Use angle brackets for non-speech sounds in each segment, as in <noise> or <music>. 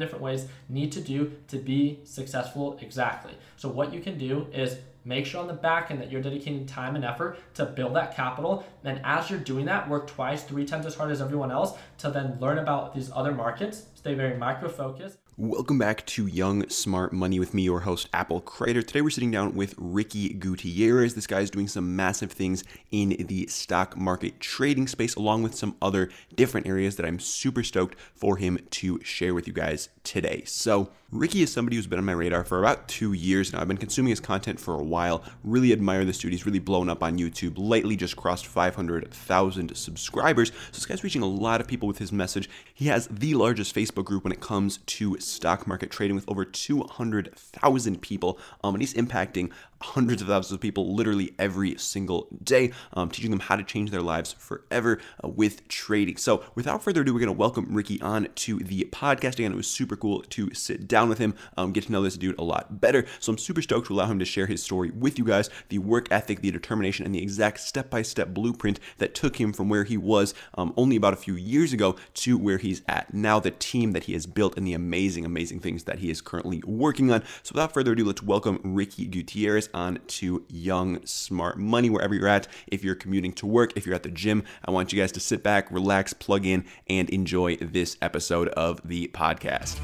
different ways need to do to be successful exactly. So what you can do is make sure on the back end that you're dedicating time and effort to build that capital. And as you're doing that, work twice, three times as hard as everyone else to then learn about these other markets, stay very micro focused. Welcome back to Young Smart Money with me, your host, Apple Crater. Today we're sitting down with Ricky Gutierrez. This guy's doing some massive things in the stock market trading space, along with some other different areas that I'm super stoked for him to share with you guys today. So, Ricky is somebody who's been on my radar for about two years now. I've been consuming his content for a while. Really admire this dude. He's really blown up on YouTube. Lately, just crossed 500,000 subscribers. So this guy's reaching a lot of people with his message. He has the largest Facebook group when it comes to stock market trading with over 200,000 people, um, and he's impacting hundreds of thousands of people literally every single day, um, teaching them how to change their lives forever uh, with trading. So, without further ado, we're going to welcome Ricky on to the podcast. Again, it was super cool to sit down with him, um, get to know this dude a lot better. So, I'm super stoked to allow him to share his story with you guys the work ethic, the determination, and the exact step by step blueprint that took him from where he was um, only about a few years ago to where he's at now, the team that he has built, and the amazing, amazing things that he is currently working on. So, without further ado, let's welcome Ricky Gutierrez on to Young Smart Money, wherever you're at. If you're commuting to work, if you're at the gym, I want you guys to sit back, relax, plug in, and enjoy this episode of the podcast.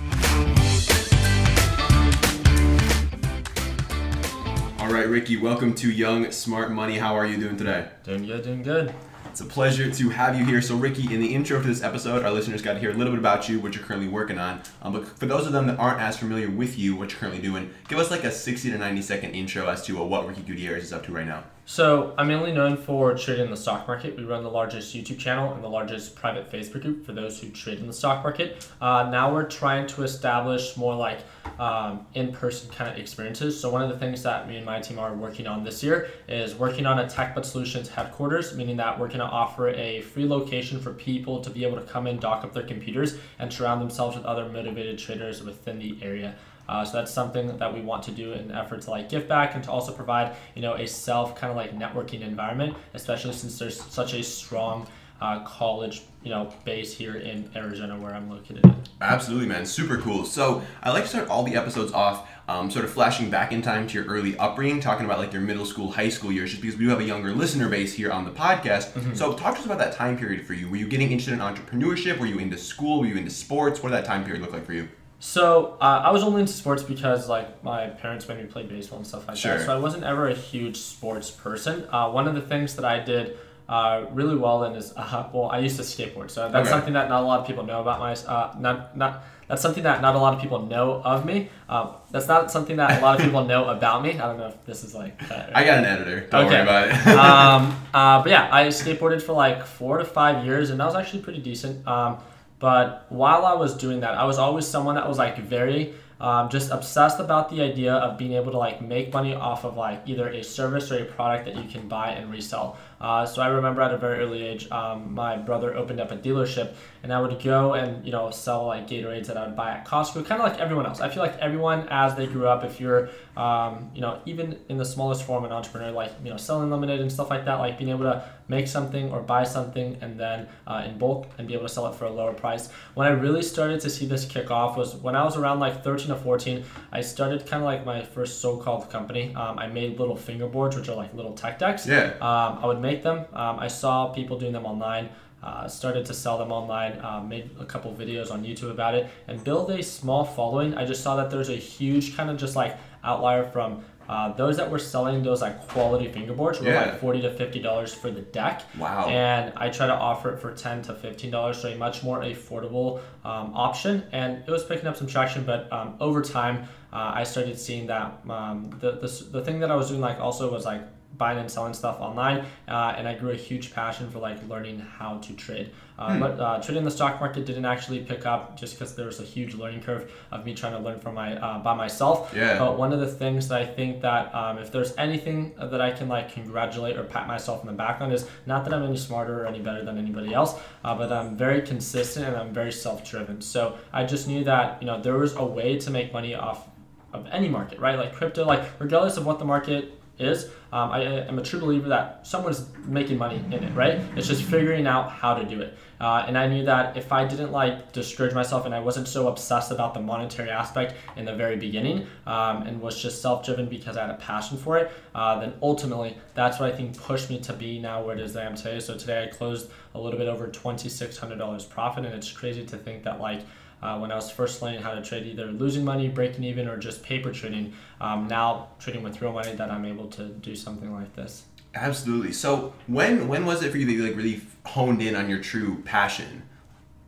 All right, Ricky, welcome to Young Smart Money. How are you doing today? Doing good, doing good. It's a pleasure to have you here. So, Ricky, in the intro to this episode, our listeners got to hear a little bit about you, what you're currently working on. Um, but for those of them that aren't as familiar with you, what you're currently doing, give us like a 60 to 90 second intro as to uh, what Ricky Gutierrez is up to right now. So I'm mainly known for trading the stock market. We run the largest YouTube channel and the largest private Facebook group for those who trade in the stock market. Uh, now we're trying to establish more like um, in-person kind of experiences. So one of the things that me and my team are working on this year is working on a TechBud Solutions headquarters, meaning that we're going to offer a free location for people to be able to come in, dock up their computers, and surround themselves with other motivated traders within the area. Uh, so that's something that we want to do in efforts like give back and to also provide you know a self kind of like networking environment, especially since there's such a strong uh, college you know base here in Arizona where I'm located. Absolutely, man, super cool. So I like to start all the episodes off. Um, sort of flashing back in time to your early upbringing, talking about like your middle school, high school years, just because we do have a younger listener base here on the podcast. Mm-hmm. So, talk to us about that time period for you. Were you getting interested in entrepreneurship? Were you into school? Were you into sports? What did that time period look like for you? So uh, I was only into sports because like my parents made me play baseball and stuff like sure. that. So I wasn't ever a huge sports person. Uh, one of the things that I did uh, really well in is <laughs> uh, well I used to skateboard. So that's okay. something that not a lot of people know about my uh, not not. That's something that not a lot of people know of me. Um, that's not something that a lot of people <laughs> know about me. I don't know if this is like. I got an editor. Don't okay. worry about it. <laughs> um, uh, but yeah, I skateboarded for like four to five years, and that was actually pretty decent. Um, but while I was doing that, I was always someone that was like very um, just obsessed about the idea of being able to like make money off of like either a service or a product that you can buy and resell. Uh, so I remember at a very early age, um, my brother opened up a dealership, and I would go and you know sell like Gatorades that I would buy at Costco, kind of like everyone else. I feel like everyone as they grew up, if you're um, you know even in the smallest form an entrepreneur, like you know selling lemonade and stuff like that, like being able to make something or buy something and then uh, in bulk and be able to sell it for a lower price. When I really started to see this kick off was when I was around like 13 or 14. I started kind of like my first so-called company. Um, I made little fingerboards, which are like little tech decks. Yeah. Um, I would make them. Um, I saw people doing them online. Uh, started to sell them online, uh, made a couple videos on YouTube about it, and build a small following. I just saw that there's a huge kind of just like outlier from uh, those that were selling those like quality fingerboards were yeah. like forty to fifty dollars for the deck. Wow! And I try to offer it for ten to fifteen dollars, so a much more affordable um, option. And it was picking up some traction, but um, over time, uh, I started seeing that um, the, the the thing that I was doing like also was like buying and selling stuff online, uh, and I grew a huge passion for like learning how to trade. Uh, hmm. But uh, trading the stock market didn't actually pick up just because there was a huge learning curve of me trying to learn from my uh, by myself. Yeah. But one of the things that I think that um, if there's anything that I can like congratulate or pat myself in the back on is not that I'm any smarter or any better than anybody else, uh, but I'm very consistent and I'm very self-driven. So I just knew that you know there was a way to make money off of any market, right? Like crypto, like regardless of what the market is. Um, I, am a true believer that someone's making money in it, right? It's just figuring out how to do it. Uh, and I knew that if I didn't like discourage myself and I wasn't so obsessed about the monetary aspect in the very beginning um, and was just self driven because I had a passion for it, uh, then ultimately that's what I think pushed me to be now where it is that I am today. So today I closed a little bit over $2,600 profit, and it's crazy to think that like uh, when I was first learning how to trade, either losing money, breaking even, or just paper trading. Um, now trading with real money, that I'm able to do something like this. Absolutely. So when when was it for you that you like really honed in on your true passion?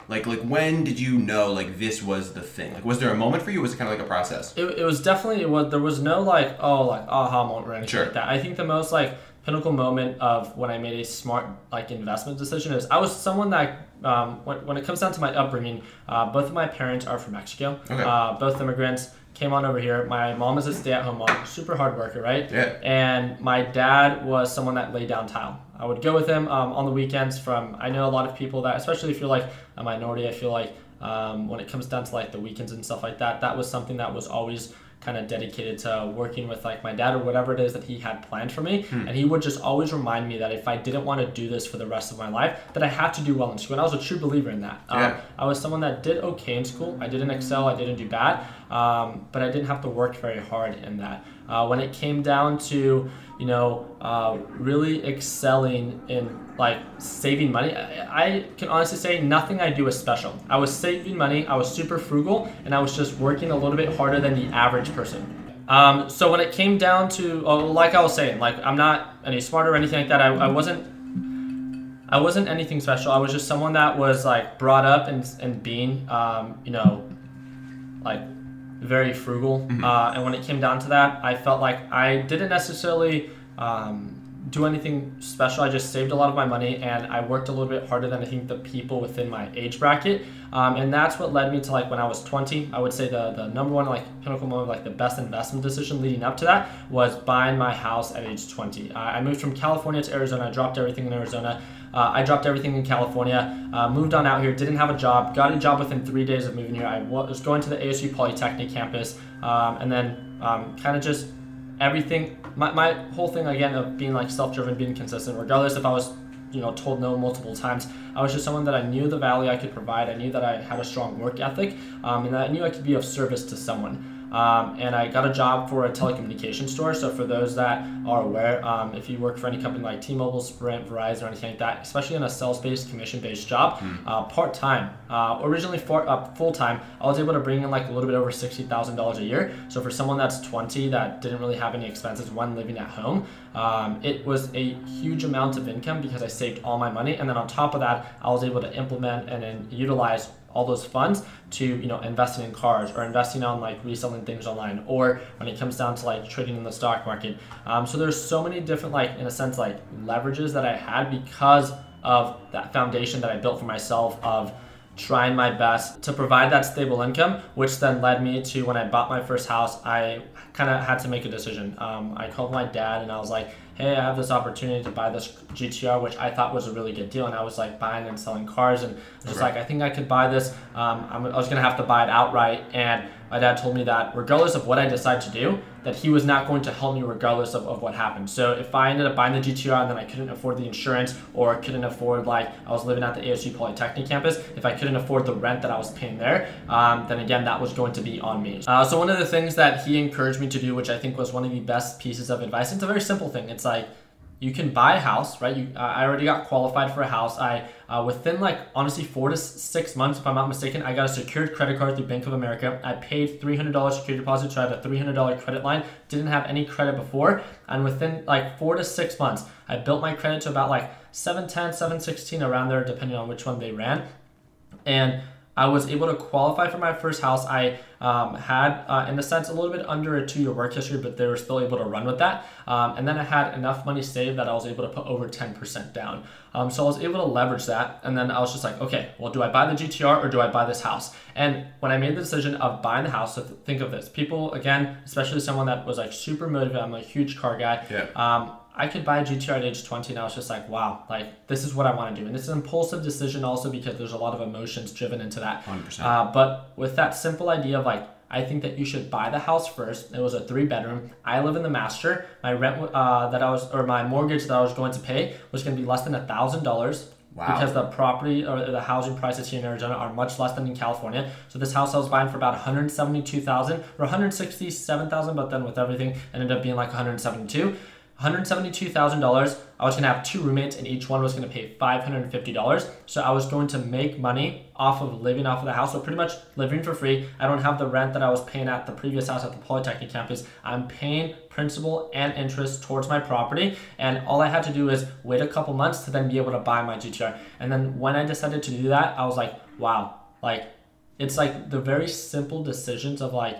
Like like when did you know like this was the thing? Like was there a moment for you? was it kind of like a process? It, it was definitely it was there was no like oh like aha moment or anything sure. like that. I think the most like pinnacle moment of when I made a smart like investment decision is I was someone that um, when, when it comes down to my upbringing, uh, both of my parents are from Mexico. Okay. Uh, both immigrants came on over here. My mom is a stay-at-home mom, super hard worker, right? Yeah. And my dad was someone that laid down tile. I would go with him um, on the weekends. From I know a lot of people that, especially if you're like a minority, I feel like um, when it comes down to like the weekends and stuff like that, that was something that was always kind of dedicated to working with like my dad or whatever it is that he had planned for me. Hmm. and he would just always remind me that if i didn't want to do this for the rest of my life that i had to do well in school. And i was a true believer in that. Yeah. Um, i was someone that did okay in school. I didn't excel. I didn't do bad um, but i didn't have to work very hard in that uh, when it came down to you know uh, really excelling in like saving money. I, can honestly say nothing I do is special. I was saving money, I was super frugal, and I was just working a little bit harder than the average person. Um, so when it came down to, oh, like I was saying, like I'm not any smarter or anything like that. I, I wasn't. I wasn't anything special. I was just someone that was like brought up and, and being, um, you know, like very frugal. Mm-hmm. Uh, and when it came down to that, I felt like I didn't necessarily um, do anything special. I just saved a lot of my money and I worked a little bit harder than I think the people within my age bracket. Um, and that's what led me to like when I was 20, I would say the, the number one like pinnacle moment, like the best investment decision leading up to that was buying my house at age 20. Uh, I moved from California to Arizona. I dropped everything in Arizona. Uh, I dropped everything in California, uh, moved on out here, didn't have a job, got a job within three days of moving here. I was going to the ASU Polytechnic campus, um, and then um, kind of just everything my, my whole thing again of being like self-driven being consistent regardless if i was you know told no multiple times i was just someone that i knew the value i could provide i knew that i had a strong work ethic um, and that i knew i could be of service to someone um, and I got a job for a telecommunications store. So for those that are aware, um, if you work for any company like T-Mobile, Sprint, Verizon, or anything like that, especially in a sales-based, commission-based job, mm. uh, part-time, uh, originally for uh, full-time, I was able to bring in like a little bit over sixty thousand dollars a year. So for someone that's twenty that didn't really have any expenses when living at home, um, it was a huge amount of income because I saved all my money, and then on top of that, I was able to implement and then utilize all those funds to you know investing in cars or investing on like reselling things online or when it comes down to like trading in the stock market. Um, so there's so many different like in a sense like leverages that i had because of that foundation that i built for myself of trying my best to provide that stable income which then led me to when i bought my first house i kind of had to make a decision. Um, i called my dad and i was like hey, I have this opportunity to buy this GTR, which I thought was a really good deal. And I was like buying and selling cars and just right. like, I think I could buy this. Um, i was going to have to buy it outright. And my dad told me that regardless of what I decide to do, that he was not going to help me regardless of, of what happened. So if I ended up buying the GTR and then I couldn't afford the insurance or couldn't afford like I was living at the ASU Polytechnic campus, if I couldn't afford the rent that I was paying there, um, then again that was going to be on me. Uh, so one of the things that he encouraged me to do, which I think was one of the best pieces of advice, it's a very simple thing. It's like you can buy a house, right? You, I already got qualified for a house. I uh, within like honestly four to six months, if I'm not mistaken, I got a secured credit card through Bank of America. I paid three hundred dollars security deposit, so I had a three hundred dollar credit line. Didn't have any credit before, and within like four to six months, I built my credit to about like 710, 716 around there, depending on which one they ran, and I was able to qualify for my first house. I um, had, uh, in a sense, a little bit under a two year work history, but they were still able to run with that. Um, and then I had enough money saved that I was able to put over 10% down. Um, so I was able to leverage that. And then I was just like, okay, well, do I buy the GTR or do I buy this house? And when I made the decision of buying the house, so think of this people, again, especially someone that was like super motivated, I'm a huge car guy. Yeah. I could buy a GTR at age 20 and I was just like, wow, like this is what I want to do. And it's an impulsive decision also because there's a lot of emotions driven into that. 100%. Uh, but with that simple idea of like, I think that you should buy the house first. It was a three bedroom. I live in the master. My rent uh, that I was, or my mortgage that I was going to pay was going to be less than a thousand dollars. Wow. Because the property or the housing prices here in Arizona are much less than in California. So this house I was buying for about 172,000 or 167,000, but then with everything ended up being like 172. $172,000. I was gonna have two roommates and each one was gonna pay $550. So I was going to make money off of living off of the house. So pretty much living for free. I don't have the rent that I was paying at the previous house at the Polytechnic campus. I'm paying principal and interest towards my property. And all I had to do is wait a couple months to then be able to buy my GTR. And then when I decided to do that, I was like, wow, like it's like the very simple decisions of like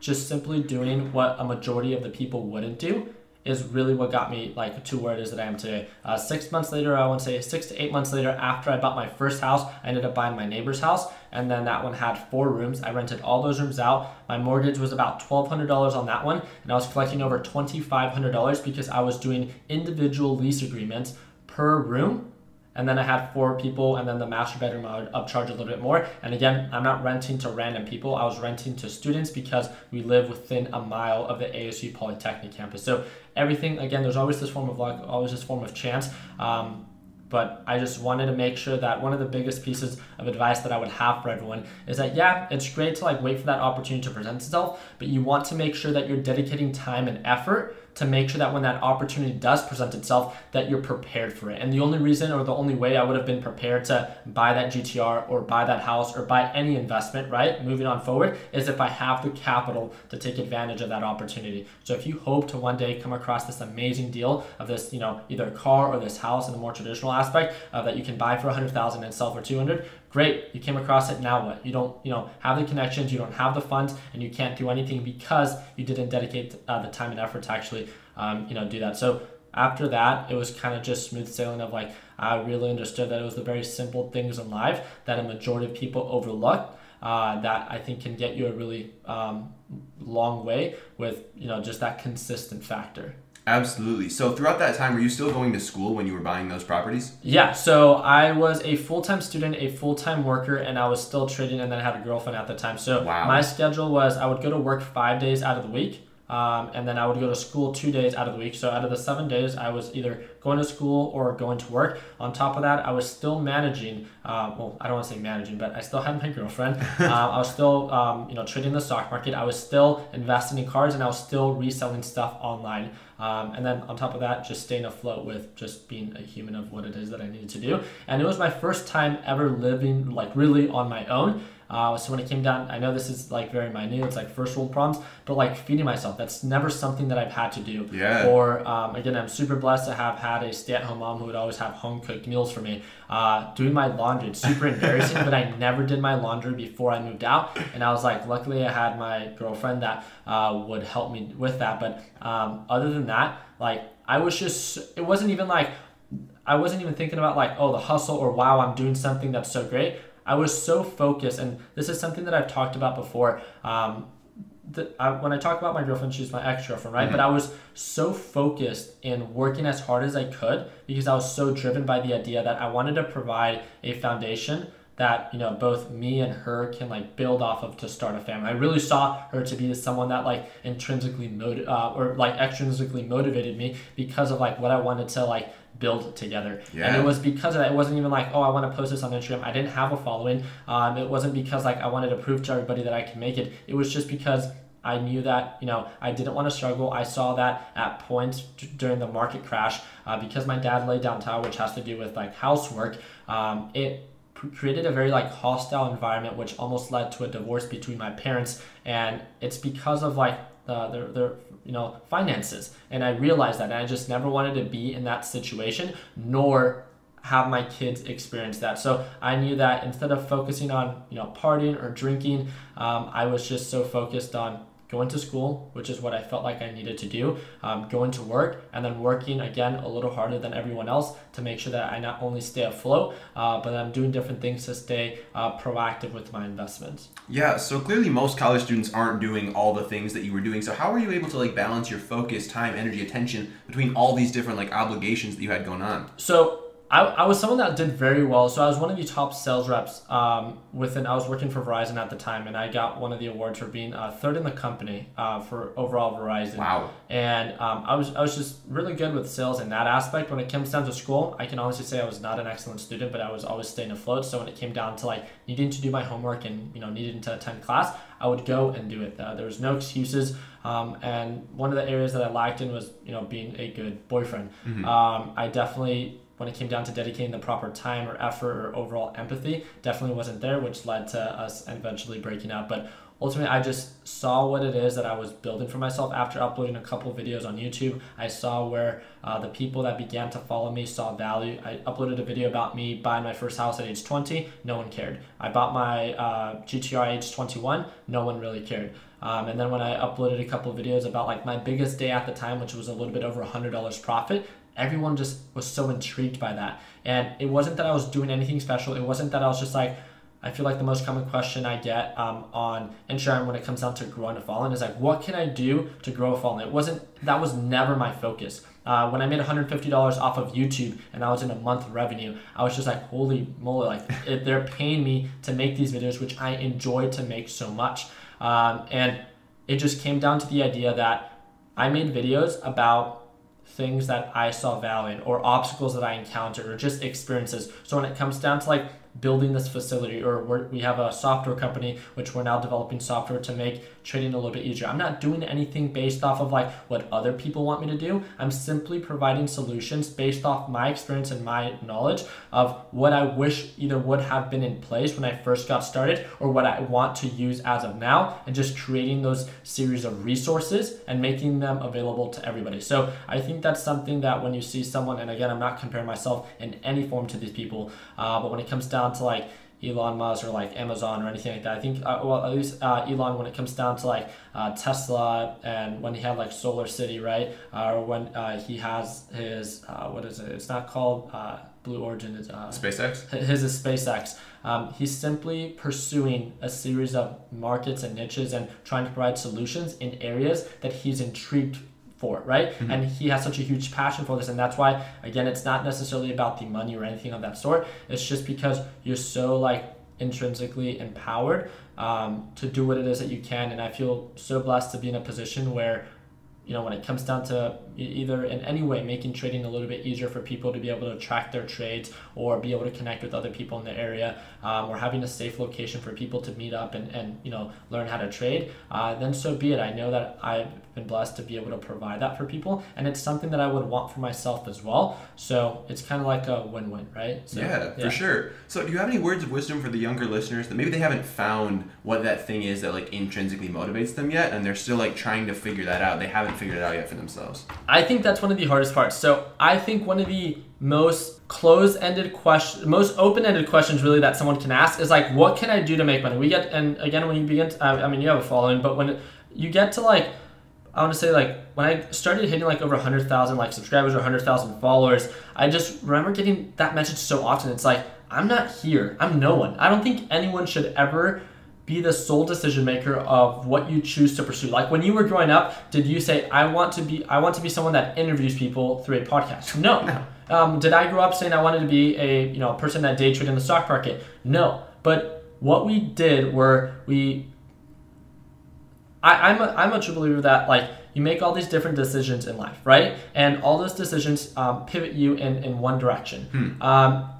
just simply doing what a majority of the people wouldn't do is really what got me like to where it is that I am today. Uh, six months later, I want to say six to eight months later, after I bought my first house, I ended up buying my neighbor's house, and then that one had four rooms. I rented all those rooms out. My mortgage was about twelve hundred dollars on that one, and I was collecting over twenty five hundred dollars because I was doing individual lease agreements per room and then I had four people, and then the master bedroom I would upcharge a little bit more. And again, I'm not renting to random people. I was renting to students because we live within a mile of the ASU Polytechnic campus. So everything, again, there's always this form of luck, always this form of chance. Um, but I just wanted to make sure that one of the biggest pieces of advice that I would have for everyone is that yeah, it's great to like wait for that opportunity to present itself, but you want to make sure that you're dedicating time and effort to make sure that when that opportunity does present itself that you're prepared for it. And the only reason or the only way i would have been prepared to buy that gtr or buy that house or buy any investment right moving on forward is if i have the capital to take advantage of that opportunity. So if you hope to one day come across this amazing deal of this you know either car or this house in the more traditional aspect uh, that you can buy for 100000 and sell for 200 great you came across it now what? You don't you know have the connections you don't have the funds and you can't do anything because you didn't dedicate uh, the time and effort to actually um, you know do that. So after that it was kind of just smooth sailing of like i really understood that it was the very simple things in life that a majority of people overlook uh, that i think can get you a really um, long way with you know just that consistent factor Absolutely. So throughout that time, were you still going to school when you were buying those properties? Yeah. So I was a full time student, a full time worker, and I was still trading, and then I had a girlfriend at the time. So Wow. my schedule was I would go to work five days out of the week. Um, and then I would go to school two days out of the week. So out of the seven days, I was either going to school or going to work. On top of that, I was still managing. Uh, well, I don't want to say managing, but I still <laughs> had my girlfriend. um, <laughs> I was still, um, you know, trading the stock market. I was still investing in cars, and I was still reselling stuff online. Um, and then on top of that, just staying afloat with just being a human of what it is that I needed to do. And it was my first time ever living like really on my own. Uh, so when it came down, I know this is like very minute, it's like first world problems, but like feeding myself, that's never something that I've had to do. Yeah. Or um, again, I'm super blessed to have had a stay-at-home mom who would always have home cooked meals for me. Uh, doing my laundry, it's super embarrassing, but I never did my laundry before I moved out, and I was like, luckily I had my girlfriend that uh, would help me with that. But um, other than that, like I was just, it wasn't even like I wasn't even thinking about like, oh, the hustle or wow, I'm doing something that's so great. I was so focused, and this is something that I've talked about before. Um, the, I, when I talk about my girlfriend, she's my ex girlfriend, right? But I was so focused in working as hard as I could because I was so driven by the idea that I wanted to provide a foundation that you know both me and her can like build off of to start a family. I really saw her to be someone that like intrinsically motiv- uh, or like extrinsically motivated me because of like what I wanted to like build together. And it was because of that. It wasn't even like, oh, I want to post this on Instagram. I didn't have a following. Um, it wasn't because like I wanted to prove to everybody that I can make it. It was just because I knew that you know I didn't want to struggle. I saw that at points d- during the market crash uh, because my dad laid down tile, which has to do with like housework. Um, it pr- created a very like hostile environment, which almost led to a divorce between my parents, and it's because of like uh, their their you know finances. And I realized that, and I just never wanted to be in that situation, nor have my kids experience that. So I knew that instead of focusing on you know partying or drinking, um, I was just so focused on going to school, which is what I felt like I needed to do, um, going to work, and then working again a little harder than everyone else to make sure that I not only stay afloat, uh, but I'm doing different things to stay uh, proactive with my investments. Yeah, so clearly most college students aren't doing all the things that you were doing. So how were you able to like balance your focus, time, energy, attention between all these different like obligations that you had going on? So I, I was someone that did very well. So I was one of the top sales reps um, within. I was working for Verizon at the time, and I got one of the awards for being uh, third in the company uh, for overall Verizon. Wow. And um, I was I was just really good with sales in that aspect. When it comes down to school, I can honestly say I was not an excellent student, but I was always staying afloat. So when it came down to like needing to do my homework and you know needing to attend class, I would go and do it. Uh, there was no excuses. Um, and one of the areas that I lacked in was you know being a good boyfriend. Mm-hmm. Um, I definitely when it came down to dedicating the proper time or effort or overall empathy, definitely wasn't there, which led to us eventually breaking up. But ultimately, I just saw what it is that I was building for myself after uploading a couple videos on YouTube. I saw where uh, the people that began to follow me saw value. I uploaded a video about me buying my first house at age 20. No one cared. I bought my uh, GTR at age 21. No one really cared. Um, and then when I uploaded a couple videos about like my biggest day at the time, which was a little bit over $100 profit, everyone just was so intrigued by that. And it wasn't that I was doing anything special. It wasn't that I was just like, I feel like the most common question I get um, on Instagram when it comes down to growing a following is like, what can I do to grow a following? It wasn't, that was never my focus. Uh, when I made $150 off of YouTube and I was in a month revenue, I was just like, holy moly, like <laughs> it, they're paying me to make these videos, which I enjoy to make so much. Um, and it just came down to the idea that I made videos about things that I saw value in or obstacles that I encountered or just experiences. So when it comes down to like building this facility or we have a software company which we're now developing software to make trading a little bit easier. I'm not doing anything based off of like what other people want me to do. I'm simply providing solutions based off my experience and my knowledge of what i wish either would have been in place when i first got started or what i want to use as of now and just creating those series of resources and making them available to everybody. So i think that's something that when you see someone and again i'm not comparing myself in any form to these people uh, but when it comes down down to like Elon Musk or like Amazon or anything like that. I think, uh, well, at least uh, Elon, when it comes down to like uh, Tesla and when he had like Solar City, right? Uh, or when uh, he has his, uh, what is it? It's not called Blue Origin, it's SpaceX. His is SpaceX. Um, he's simply pursuing a series of markets and niches and trying to provide solutions in areas that he's intrigued for, it, right? Mm-hmm. And he has such a huge passion for this. And that's why, again, it's not necessarily about the money or anything of that sort. It's just because you're so like intrinsically empowered um, to do what it is that you can. And I feel so blessed to be in a position where you know, when it comes down to either in any way making trading a little bit easier for people to be able to track their trades or be able to connect with other people in the area um, or having a safe location for people to meet up and, and you know, learn how to trade, uh, then so be it. I know that I've been blessed to be able to provide that for people and it's something that I would want for myself as well. So it's kind of like a win-win, right? So, yeah, yeah, for sure. So do you have any words of wisdom for the younger listeners that maybe they haven't found what that thing is that like intrinsically motivates them yet and they're still like trying to figure that out. They haven't figured it out yet for themselves? I think that's one of the hardest parts. So I think one of the most closed-ended question, most open-ended questions really that someone can ask is like, what can I do to make money? We get, and again, when you begin, to, I mean, you have a following, but when you get to like, I want to say like when I started hitting like over 100,000 like subscribers or 100,000 followers, I just remember getting that message so often. It's like, I'm not here. I'm no one. I don't think anyone should ever be the sole decision maker of what you choose to pursue. Like when you were growing up, did you say I want to be I want to be someone that interviews people through a podcast? No. <laughs> no. Um, did I grow up saying I wanted to be a you know a person that day trade in the stock market? No. But what we did were we I, I'm a, I'm a true believer that like you make all these different decisions in life, right? And all those decisions um, pivot you in, in one direction. Hmm. Um,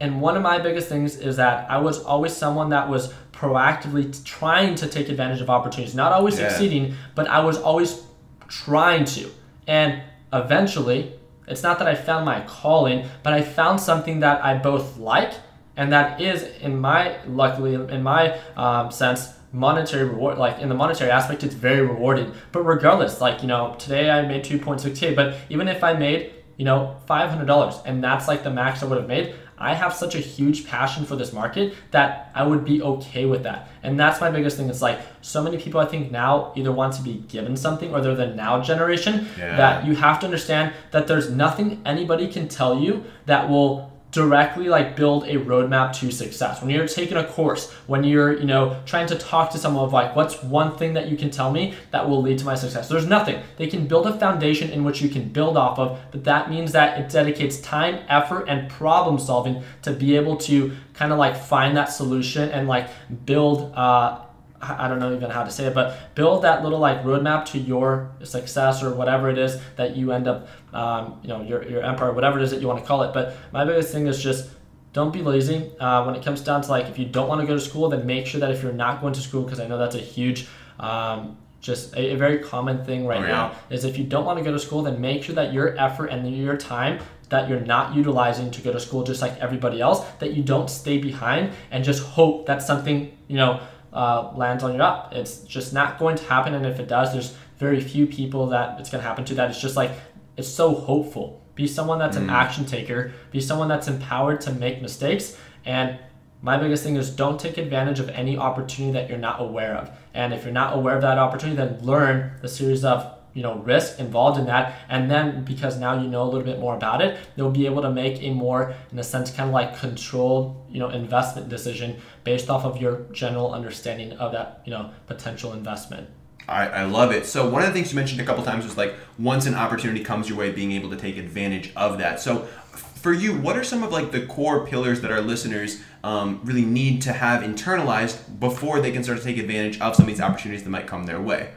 and one of my biggest things is that I was always someone that was proactively trying to take advantage of opportunities, not always yeah. succeeding, but I was always trying to. And eventually, it's not that I found my calling, but I found something that I both like and that is, in my, luckily, in my um, sense, monetary reward like in the monetary aspect it's very rewarding but regardless like you know today i made 2.6k but even if i made you know $500 and that's like the max i would have made I have such a huge passion for this market that I would be okay with that. And that's my biggest thing. It's like so many people I think now either want to be given something or they're the now generation yeah. that you have to understand that there's nothing anybody can tell you that will directly like build a roadmap to success. When you're taking a course when you're you know trying to talk to someone of like what's one thing that you can tell me that will lead to my success? There's nothing. They can build a foundation in which you can build off of but that means that it dedicates time effort and problem solving to be able to kind of like find that solution and like build uh, I don't know even how to say it, but build that little like roadmap to your success or whatever it is that you end up, um, you know, your, your empire, whatever it is that you want to call it. But my biggest thing is just don't be lazy. Uh, when it comes down to like, if you don't want to go to school, then make sure that if you're not going to school, because I know that's a huge, um, just a, a, very common thing right oh, yeah. now, is if you don't want to go to school, then make sure that your effort and your time that you're not utilizing to go to school just like everybody else, that you don't stay behind and just hope that something, you know, uh, lands on your lap. It's just not going to happen. And if it does, there's very few people that it's going to happen to that. It's just like, it's so hopeful. Be someone that's mm. an action taker, be someone that's empowered to make mistakes. And my biggest thing is don't take advantage of any opportunity that you're not aware of. And if you're not aware of that opportunity, then learn the series of you know risk involved in that and then because now you know a little bit more about it you'll be able to make a more in a sense kind of like controlled you know investment decision based off of your general understanding of that you know potential investment I, I love it. So one of the things you mentioned a couple times was like once an opportunity comes your way, being able to take advantage of that. So for you, what are some of like the core pillars that our listeners um, really need to have internalized before they can start to take advantage of some of these opportunities that might come their way?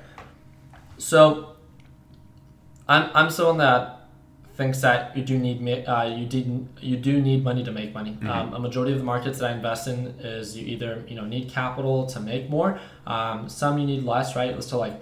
So I'm I'm someone that thinks that you do need uh, you did you do need money to make money. Mm-hmm. Um, a majority of the markets that I invest in is you either you know need capital to make more. Um, some you need less, right? So like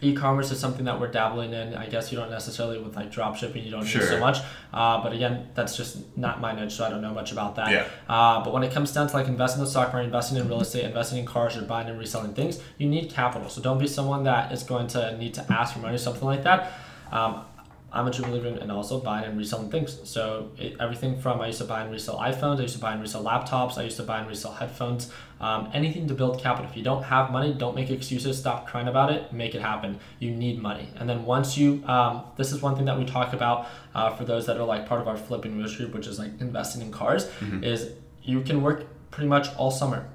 e-commerce is something that we're dabbling in. I guess you don't necessarily with like drop shipping, you don't sure. need so much. Uh, but again, that's just not my niche, so I don't know much about that. Yeah. Uh, but when it comes down to like investing in the stock market, investing in real estate, investing in cars, or buying and reselling things, you need capital. So don't be someone that is going to need to ask for money, or something like that. Um, I'm a true believer in also buying and reselling things. So it, everything from I used to buy and resell iPhones, I used to buy and resell laptops, I used to buy and resell headphones, um, anything to build capital. If you don't have money, don't make excuses. Stop crying about it. Make it happen. You need money. And then once you, um, this is one thing that we talk about uh, for those that are like part of our flipping wheels group, which is like investing in cars, mm-hmm. is you can work pretty much all summer,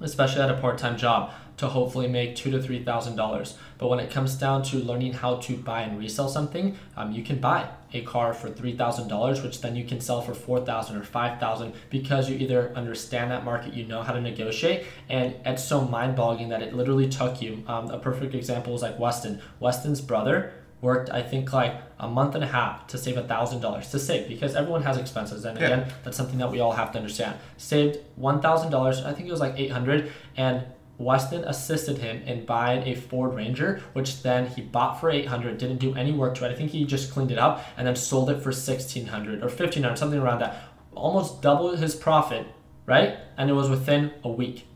especially at a part-time job to hopefully make two to three thousand dollars. But when it comes down to learning how to buy and resell something, um, you can buy a car for three thousand dollars, which then you can sell for four thousand or five thousand because you either understand that market, you know how to negotiate, and it's so mind-boggling that it literally took you. Um, a perfect example is like Weston. Weston's brother worked I think like a month and a half to save a thousand dollars to save because everyone has expenses and again yeah. that's something that we all have to understand. Saved one thousand dollars, I think it was like eight hundred, and Weston assisted him in buying a Ford Ranger, which then he bought for 800, didn't do any work to it. I think he just cleaned it up and then sold it for 1600 or 1500, something around that. Almost double his profit, right? And it was within a week.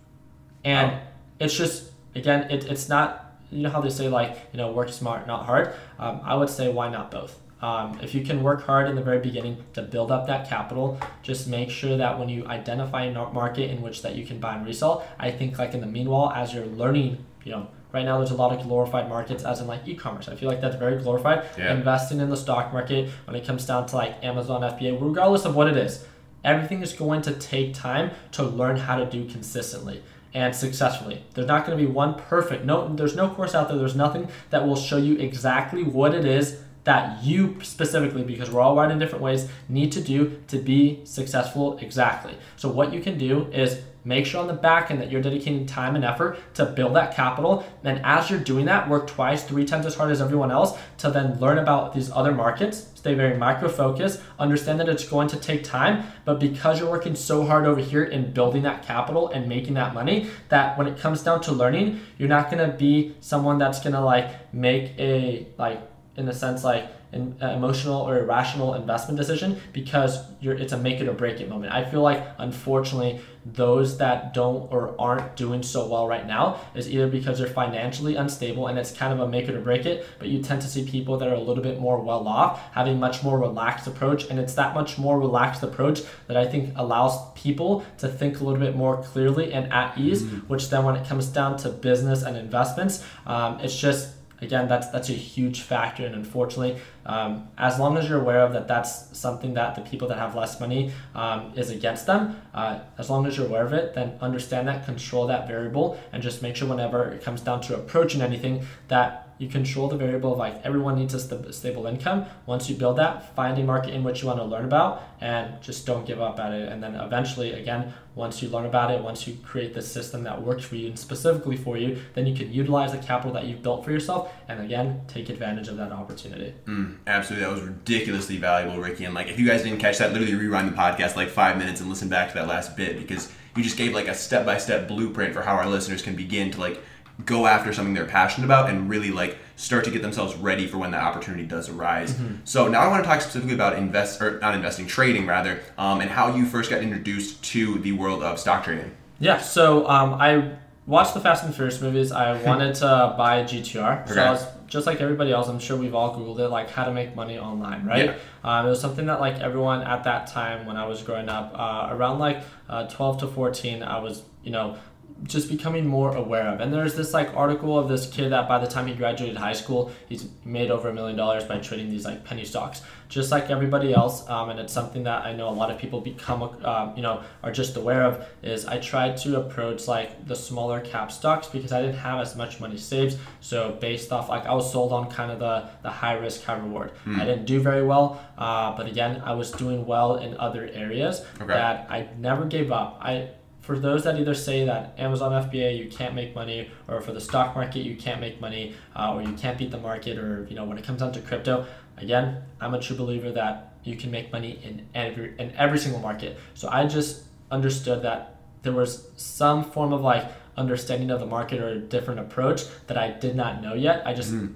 And oh. it's just, again, it, it's not, you know how they say, like, you know, work smart, not hard. Um, I would say, why not both? Um, if you can work hard in the very beginning to build up that capital, just make sure that when you identify a market in which that you can buy and resell, I think like in the meanwhile, as you're learning, you know, right now there's a lot of glorified markets as in like e-commerce. I feel like that's very glorified. Yeah. Investing in the stock market when it comes down to like Amazon FBA, regardless of what it is, everything is going to take time to learn how to do consistently and successfully. There's not going to be one perfect. No, there's no course out there. There's nothing that will show you exactly what it is that you specifically, because we're all wired in different ways, need to do to be successful exactly. So, what you can do is make sure on the back end that you're dedicating time and effort to build that capital. And as you're doing that, work twice, three times as hard as everyone else to then learn about these other markets. Stay very micro focused. Understand that it's going to take time, but because you're working so hard over here in building that capital and making that money, that when it comes down to learning, you're not gonna be someone that's gonna like make a like in a sense like an emotional or irrational investment decision because you're it's a make it or break it moment. I feel like unfortunately those that don't or aren't doing so well right now is either because they're financially unstable and it's kind of a make it or break it, but you tend to see people that are a little bit more well off having much more relaxed approach and it's that much more relaxed approach that I think allows people to think a little bit more clearly and at ease, mm-hmm. which then when it comes down to business and investments, um, it's just again, that's that's a huge factor, and unfortunately, um, as long as you're aware of that, that's something that the people that have less money um, is against them. Uh, as long as you're aware of it, then understand that, control that variable, and just make sure whenever it comes down to approaching anything that you control the variable of like everyone needs a st- stable income. Once you build that, find a market in which you want to learn about and just don't give up at it. And then eventually, again, once you learn about it, once you create the system that works for you and specifically for you, then you can utilize the capital that you've built for yourself and again, take advantage of that opportunity. Mm, absolutely. That was ridiculously valuable, Ricky. And like, if you guys didn't catch that, literally rewind the podcast like five minutes and listen back to that last bit because you just gave like a step by step blueprint for how our listeners can begin to like go after something they're passionate about and really like start to get themselves ready for when that opportunity does arise. Mm-hmm. So now I want to talk specifically about invest or not investing, trading rather, um, and how you first got introduced to the world of stock trading. Yeah. So um, I watched the Fast and Furious movies. I <laughs> wanted to buy a GTR. Okay. So I was just like everybody else. I'm sure we've all googled it, like how to make money online, right? Yeah. Um, it was something that like everyone at that time when I was growing up, uh, around like uh, 12 to 14, I was you know just becoming more aware of. And there's this like article of this kid that by the time he graduated high school, he's made over a million dollars by trading these like penny stocks, just like everybody else. Um, and it's something that I know a lot of people become, um, you know, are just aware of. Is I tried to approach like the smaller cap stocks because I didn't have as much money saved. So based off like I was sold on kind of the the high risk, high reward. Mm. I didn't do very well, uh, but again, I was doing well in other areas okay. that I never gave up. I for those that either say that Amazon FBA you can't make money, or for the stock market you can't make money, uh, or you can't beat the market, or you know when it comes down to crypto, again, I'm a true believer that you can make money in every in every single market. So I just understood that there was some form of like understanding of the market or a different approach that I did not know yet. I just mm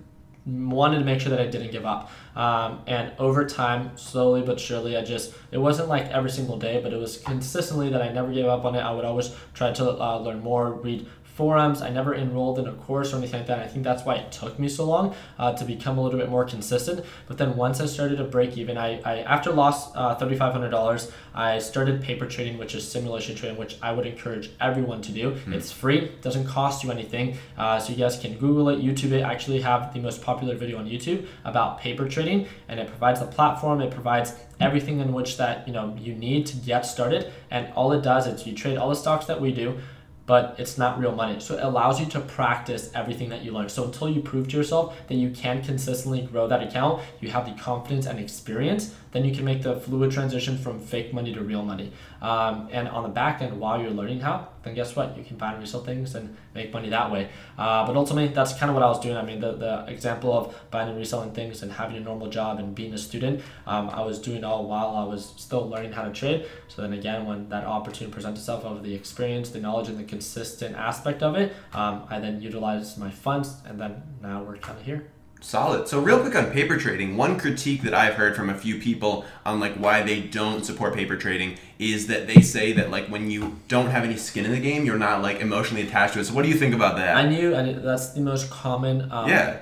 wanted to make sure that I didn't give up. Um, and over time, slowly but surely, I just, it wasn't like every single day, but it was consistently that I never gave up on it. I would always try to uh, learn more, read forums. I never enrolled in a course or anything like that. I think that's why it took me so long uh, to become a little bit more consistent. But then once I started to break even, I, I after lost uh, $3,500, I started paper trading, which is simulation trading, which I would encourage everyone to do. Mm. It's free, doesn't cost you anything. Uh, so you guys can Google it, YouTube it. I actually have the most popular video on YouTube about paper trading, and it provides the platform. It provides everything in which that you know you need to get started and all it does is you trade all the stocks that we do but it's not real money. So it allows you to practice everything that you learn. So until you prove to yourself that you can consistently grow that account, you have the confidence and experience then you can make the fluid transition from fake money to real money. Um, and on the back end, while you're learning how, then guess what? You can buy and resell things and make money that way. Uh, but ultimately, that's kind of what I was doing. I mean, the, the example of buying and reselling things and having a normal job and being a student, um, I was doing all while I was still learning how to trade. So then again, when that opportunity presents itself of the experience, the knowledge, and the consistent aspect of it, um, I then utilized my funds, and then now we're kind of here. Solid. So real quick on paper trading, one critique that I've heard from a few people on like why they don't support paper trading is that they say that like when you don't have any skin in the game, you're not like emotionally attached to it. So what do you think about that? I knew, and that's the most common. Um, yeah.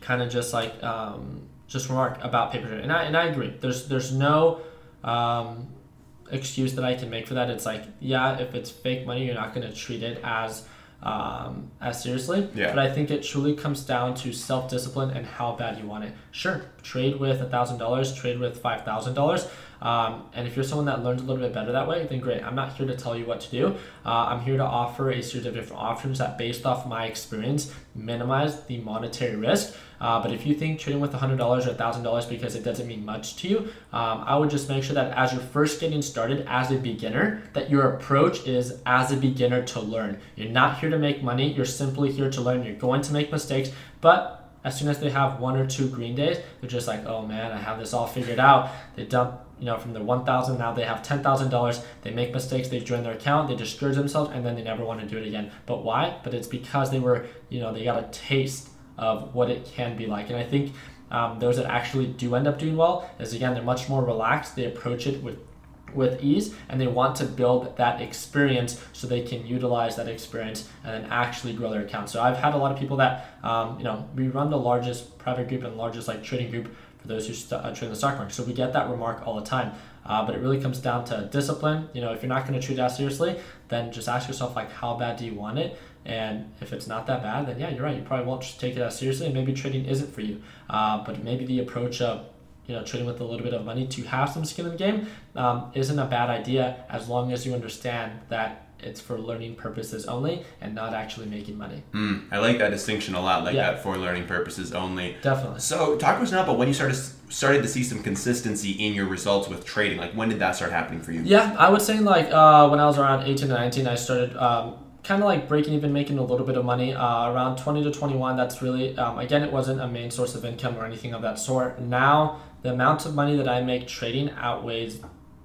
Kind of just like um, just remark about paper trading, and I and I agree. There's there's no. Um, excuse that I can make for that. It's like, yeah, if it's fake money, you're not going to treat it as um, as seriously. Yeah. But I think it truly comes down to self discipline and how bad you want it. Sure, trade with a thousand dollars, trade with five thousand dollars. Um, and if you're someone that learns a little bit better that way, then great. I'm not here to tell you what to do. Uh, I'm here to offer a series of different options that, based off my experience, minimize the monetary risk. Uh, but if you think trading with $100 or $1,000 because it doesn't mean much to you, um, I would just make sure that as you're first getting started as a beginner, that your approach is as a beginner to learn. You're not here to make money. You're simply here to learn. You're going to make mistakes, but as soon as they have one or two green days, they're just like, oh man, I have this all figured out. They dump, you know, from the 1,000, now they have $10,000. They make mistakes, they join their account, they discourage themselves, and then they never want to do it again. But why? But it's because they were, you know, they got a taste of what it can be like. And I think um, those that actually do end up doing well is again, they're much more relaxed. They approach it with with ease and they want to build that experience so they can utilize that experience and then actually grow their account so i've had a lot of people that um, you know we run the largest private group and largest like trading group for those who st- uh, trade the stock market so we get that remark all the time uh, but it really comes down to discipline you know if you're not going to treat that seriously then just ask yourself like how bad do you want it And if it's not that bad, then yeah, you're right. You probably won't take it as seriously, and maybe trading isn't for you. Uh, but maybe the approach of you know trading with a little bit of money to have some skin in the game um, isn't a bad idea as long as you understand that it's for learning purposes only and not actually making money. Mm, I like that distinction a lot, like yeah. that for learning purposes only. Definitely. So talk to us now about when you started started to see some consistency in your results with trading. Like when did that start happening for you? Yeah, I would say like uh, when I was around 18 to 19, I started. Um, kind of like breaking even making a little bit of money uh, around 20 to 21 that's really um, again it wasn't a main source of income or anything of that sort now the amount of money that i make trading outweighs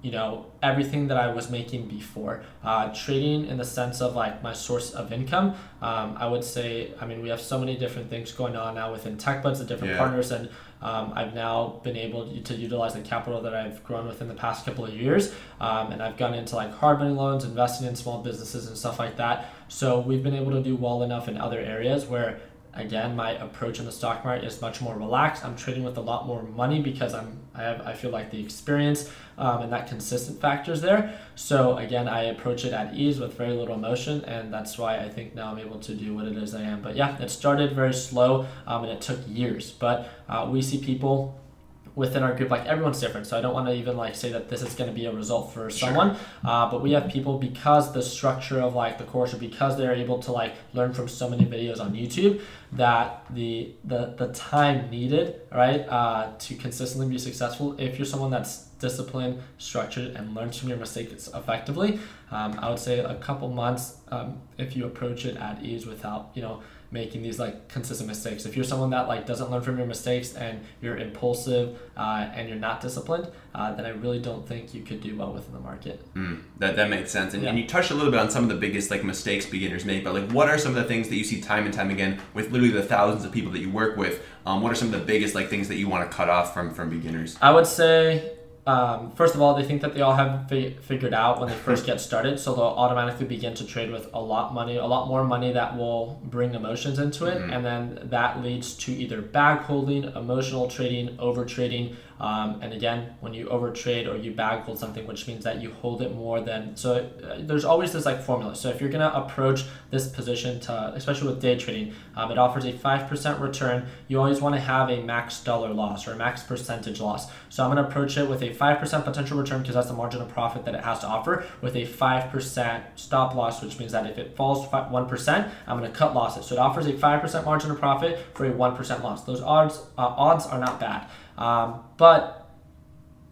you know everything that I was making before. Uh, trading in the sense of like my source of income, um, I would say. I mean, we have so many different things going on now within TechBuds, the different yeah. partners, and um, I've now been able to utilize the capital that I've grown within the past couple of years, um, and I've gone into like hard money loans, investing in small businesses and stuff like that. So we've been able to do well enough in other areas where again my approach in the stock market is much more relaxed. I'm trading with a lot more money because i'm i have i feel like the experience um, and that consistent factor is there. So again i approach it at ease with very little emotion and that's why i think now i'm able to do what it is i am. But yeah it started very slow um, and it took years. But uh, we see people within our group, like everyone's different. So I don't want to even like say that this is going to be a result for someone. Sure. Uh, but we have people because the structure of like the course or because they're able to like learn from so many videos on YouTube that the the the time needed right uh, to consistently be successful. If you're someone that's disciplined, structured, and learns from your mistakes effectively, um, I would say a couple months um, if you approach it at ease without you know making these like consistent mistakes. If you're someone that like doesn't learn from your mistakes and you're impulsive uh, and you're not disciplined, uh, then I really don't think you could do well within the market. Mm, that that makes sense. And, yeah. and you touched a little bit on some of the biggest like mistakes beginners make, but like what are some of the things that you see time and time again with literally the thousands of people that you work with? Um, what are some of the biggest like things that you want to cut off from from beginners? I would say um, first of all, they think that they all have fi- figured out when they first get started, so they'll automatically begin to trade with a lot money, a lot more money that will bring emotions into it, mm-hmm. and then that leads to either bag holding, emotional trading, over trading, um, and again, when you overtrade or you bag hold something, which means that you hold it more than so, uh, there's always this like formula. So if you're gonna approach this position to, especially with day trading, um, it offers a five percent return. You always want to have a max dollar loss or a max percentage loss. So I'm gonna approach it with a five percent potential return because that's the margin of profit that it has to offer, with a five percent stop loss, which means that if it falls one percent, I'm gonna cut losses. So it offers a five percent margin of profit for a one percent loss. Those odds uh, odds are not bad. Um, but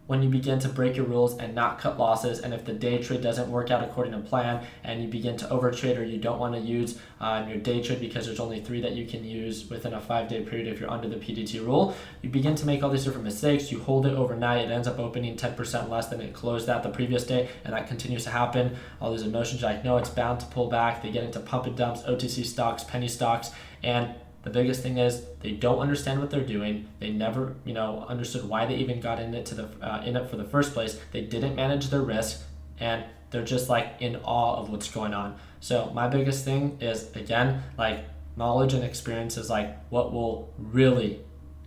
when you begin to break your rules and not cut losses, and if the day trade doesn't work out according to plan, and you begin to overtrade or you don't want to use um, your day trade because there's only three that you can use within a five day period if you're under the PDT rule, you begin to make all these different mistakes. You hold it overnight, it ends up opening 10% less than it closed at the previous day, and that continues to happen. All these emotions, like, no, it's bound to pull back. They get into pump and dumps, OTC stocks, penny stocks, and the biggest thing is they don't understand what they're doing. They never, you know, understood why they even got in it to the uh, in it for the first place. They didn't manage their risk, and they're just like in awe of what's going on. So my biggest thing is again like knowledge and experience is like what will really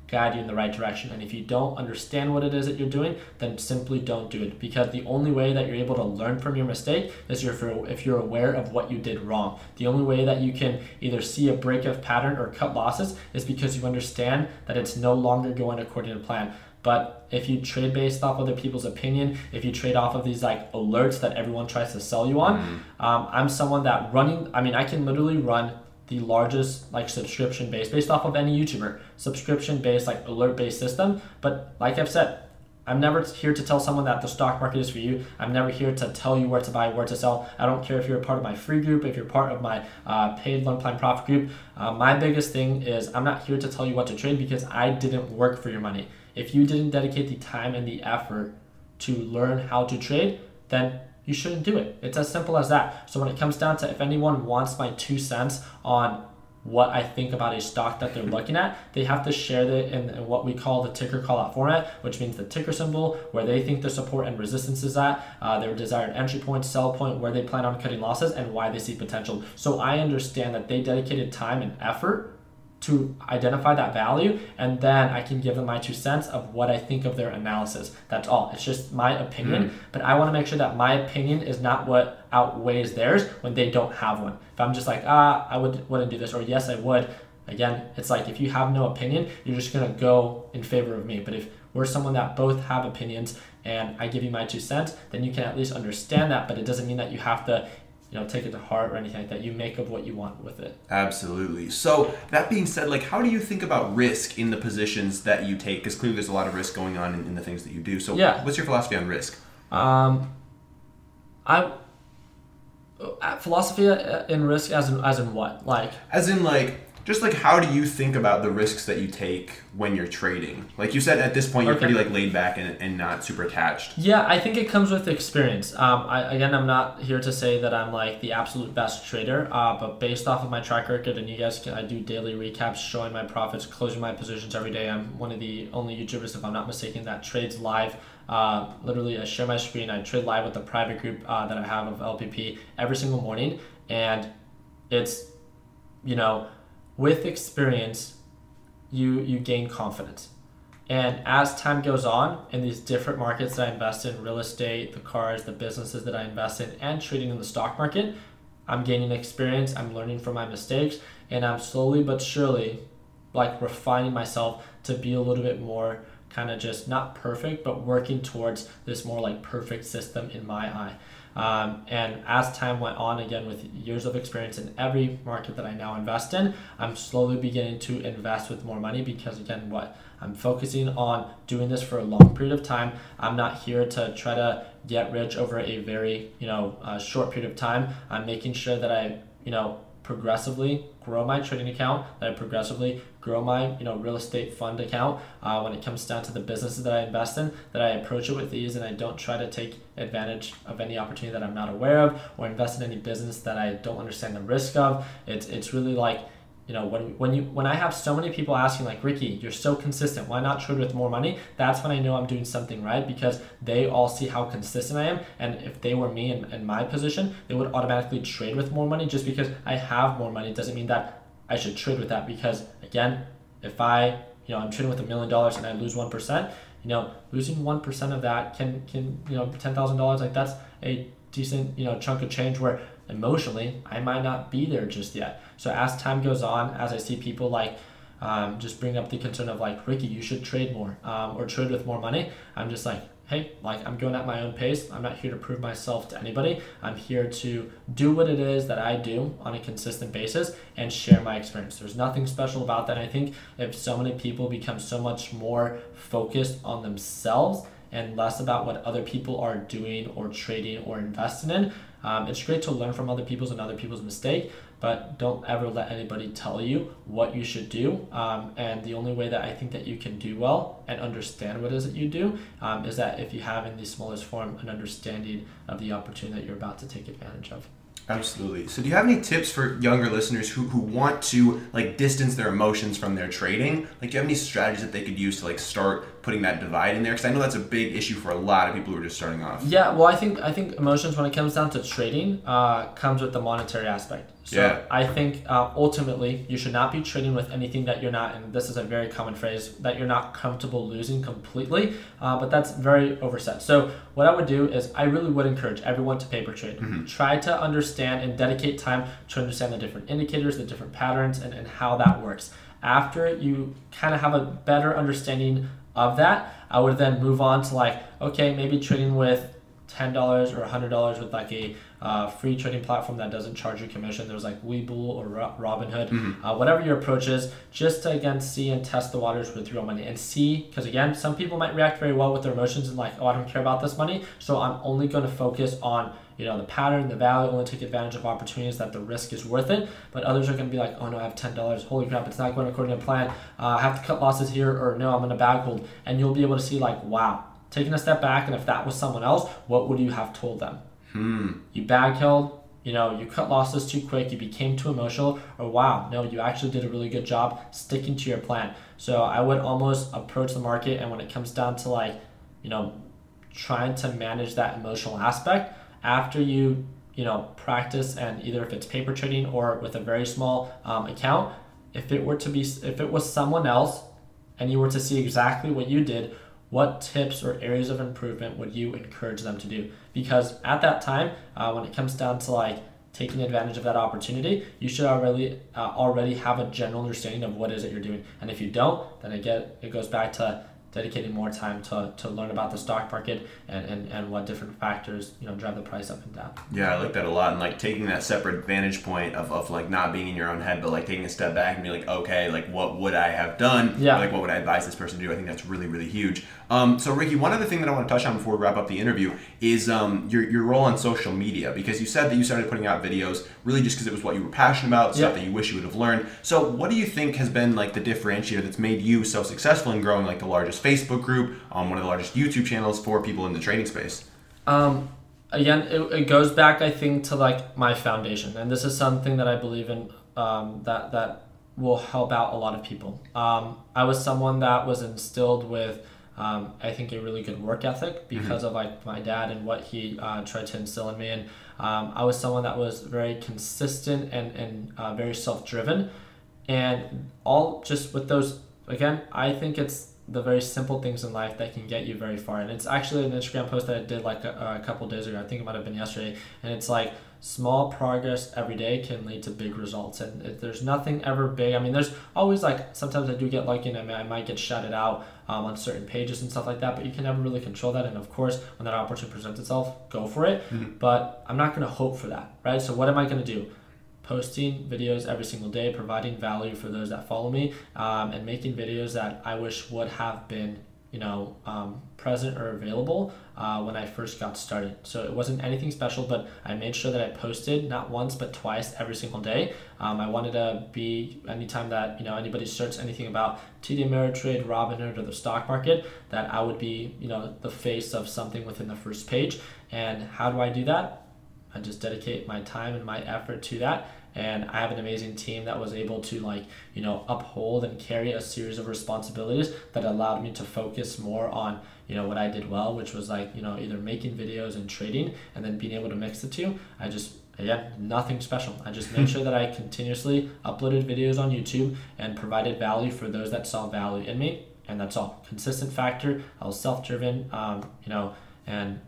guide you in the right direction. And if you don't understand what it is that you're doing, then simply don't do it. Because the only way that you're able to learn from your mistake is if you're, if you're aware of what you did wrong. The only way that you can either see a break of pattern or cut losses is because you understand that it's no longer going according to plan. But if you trade based off other people's opinion, if you trade off of these like alerts that everyone tries to sell you on, mm-hmm. um, I'm someone that running, I mean, I can literally run the largest like subscription base based off of any YouTuber subscription based like alert based system. But like I've said, I'm never here to tell someone that the stock market is for you. I'm never here to tell you where to buy, where to sell. I don't care if you're a part of my free group, if you're part of my uh, paid Learn Plan Profit group. Uh, my biggest thing is I'm not here to tell you what to trade because I didn't work for your money. If you didn't dedicate the time and the effort to learn how to trade, then you shouldn't do it. It's as simple as that. So when it comes down to if anyone wants my two cents on what I think about a stock that they're looking at, they have to share it in, what we call the ticker call out format, which means the ticker symbol, where they think the support and resistance is at, uh, their desired entry point, sell point, where they plan on cutting losses, and why they see potential. So I understand that they dedicated time and effort to identify that value, and then I can give them my two cents of what I think of their analysis. That's all. It's just my opinion, mm. but I want to make sure that my opinion is not what outweighs theirs when they don't have one. If I'm just like, ah, I would wouldn't do this, or yes, I would. Again, it's like if you have no opinion, you're just gonna go in favor of me. But if we're someone that both have opinions and I give you my two cents, then you can at least understand that. But it doesn't mean that you have to you know take it to heart or anything like that. You make of what you want with it. Absolutely. So that being said like how do you think about risk in the positions that you take? Because clearly there's a lot of risk going on in, in, the things that you do. So yeah. what's your philosophy on risk? Um i uh, philosophy uh, in risk as in as in what? Like as in like just like how do you think about the risks that you take when you're trading? Like you said, at this point you're okay. pretty like laid back and, and not super attached. Yeah, I think it comes with experience. Um, I, again, I'm not here to say that I'm like the absolute best trader, uh, but based off of my track record, and you guys can, I do daily recaps showing my profits, closing my positions every day. I'm one of the only YouTubers, if I'm not mistaken, that trades live. Uh, literally, I share my screen. I trade live with the private group uh, that I have of LPP every single morning, and it's you know with experience, you you gain confidence. And as time goes on in these different markets that I invest in, real estate, the cars, the businesses that I invest in, and trading in the stock market, I'm gaining experience, I'm learning from my mistakes, and I'm slowly but surely like refining myself to be a little bit more kind of just not perfect, but working towards this more like perfect system in my eye. Um, and as time went on, again, with years of experience in every market that I now invest in, I'm slowly beginning to invest with more money because, again, what I'm focusing on doing this for a long period of time. I'm not here to try to get rich over a very, you know, uh, short period of time. I'm making sure that I, you know, progressively grow my trading account, that I progressively grow my you know real estate fund account. Uh, when it comes down to the businesses that I invest in, that I approach it with ease and I don't try to take advantage of any opportunity that I'm not aware of or invest in any business that I don't understand the risk of. It's it's really like you know when when you when I have so many people asking like Ricky, you're so consistent. Why not trade with more money? That's when I know I'm doing something right because they all see how consistent I am. And if they were me in, in my position, they would automatically trade with more money. Just because I have more money doesn't mean that I should trade with that. Because again, if I you know I'm trading with a million dollars and I lose one percent, you know losing one percent of that can can you know ten thousand dollars like that's a decent you know chunk of change where emotionally I might not be there just yet. So as time goes on, as I see people like um, just bring up the concern of like Ricky, you should trade more um, or trade with more money. I'm just like, hey, like I'm going at my own pace. I'm not here to prove myself to anybody. I'm here to do what it is that I do on a consistent basis and share my experience. There's nothing special about that. I think if so many people become so much more focused on themselves and less about what other people are doing or trading or investing in, um, it's great to learn from other people's and other people's mistake, but don't ever let anybody tell you what you should do. Um, and the only way that I think that you can do well and understand what it is that you do um, is that if you have in the smallest form an understanding of the opportunity that you're about to take advantage of. Absolutely. So, do you have any tips for younger listeners who, who want to like distance their emotions from their trading? Like, do you have any strategies that they could use to like start putting that divide in there? Because I know that's a big issue for a lot of people who are just starting off. Yeah. Well, I think I think emotions when it comes down to trading uh, comes with the monetary aspect. So yeah. I think uh, ultimately you should not be trading with anything that you're not, and this is a very common phrase, that you're not comfortable losing completely, uh, but that's very overset. So what I would do is I really would encourage everyone to paper trade. Mm-hmm. Try to understand and dedicate time to understand the different indicators, the different patterns, and, and how that works. After you kind of have a better understanding of that, I would then move on to like, okay, maybe trading with $10 or $100 with like a uh, free trading platform that doesn't charge you commission. There's like Webull or Robinhood, mm-hmm. uh, whatever your approach is, just to again see and test the waters with real money and see. Because again, some people might react very well with their emotions and like, oh, I don't care about this money, so I'm only going to focus on you know the pattern, the value, only take advantage of opportunities that the risk is worth it. But others are going to be like, oh no, I have ten dollars. Holy crap, it's not going according to plan. Uh, I have to cut losses here, or no, I'm going to bag hold, and you'll be able to see like, wow, taking a step back, and if that was someone else, what would you have told them? Hmm. You bag held, you know, you cut losses too quick, you became too emotional, or wow, no, you actually did a really good job sticking to your plan. So I would almost approach the market, and when it comes down to like, you know, trying to manage that emotional aspect, after you, you know, practice and either if it's paper trading or with a very small um, account, if it were to be if it was someone else and you were to see exactly what you did what tips or areas of improvement would you encourage them to do? Because at that time uh, when it comes down to like taking advantage of that opportunity you should already uh, already have a general understanding of what is it you're doing. And if you don't then get it goes back to dedicating more time to, to learn about the stock market and, and, and what different factors you know drive the price up and down. Yeah i like that a lot. And like taking that separate vantage point of, of like not being in your own head but like taking a step back and be like okay like what would i have done? Yeah. Or, like what would i advise this person to do? I think that's really really huge um, so ricky one other thing that i want to touch on before we wrap up the interview is um, your, your role on social media because you said that you started putting out videos really just because it was what you were passionate about stuff that you wish you would have learned so what do you think has been like the differentiator that's made you so successful in growing like the largest Facebook group, um, one of the largest YouTube channels for people in the trading space? Um, again, it, it goes back, I think, to like my foundation, and this is something that I believe in um, that that will help out a lot of people. Um, I was someone that was instilled with. Um, I think a really good work ethic because mm-hmm. of like my dad and what he uh, tried to instill in me, and um, I was someone that was very consistent and and uh, very self driven, and all just with those again. I think it's the very simple things in life that can get you very far. And it's actually an Instagram post that I did like a, a couple days ago. I think it might have been yesterday. And it's like small progress every day can lead to big results. And there's nothing ever big. I mean, there's always like sometimes I do get lucky and I, I might get shouted out um, on certain pages and stuff like that. But you can never really control that. And of course, when that opportunity presents itself, go for it. Mm-hmm. But I'm not going to hope for that, right? So what am I going to do? posting videos every single day, providing value for those that follow me, um, and making videos that I wish would have been, you know, um, present or available uh, when I first got started. So it wasn't anything special, but I made sure that I posted not once but twice every single day. Um, I wanted to be anytime that you know anybody searches anything about TD Ameritrade, Robinhood, or the stock market, that I would be you know the face of something within the first page. And how do I do that? I just dedicate my time and my effort to that and I have an amazing team that was able to like you know uphold and carry a series of responsibilities that allowed me to focus more on you know what I did well, which was like you know either making videos and trading, and then being able to mix the two. I just yeah, nothing special. I just made <laughs> sure that I continuously uploaded videos on YouTube and provided value for those that saw value in me, and that's all. Consistent factor. I was self-driven, um, you know, and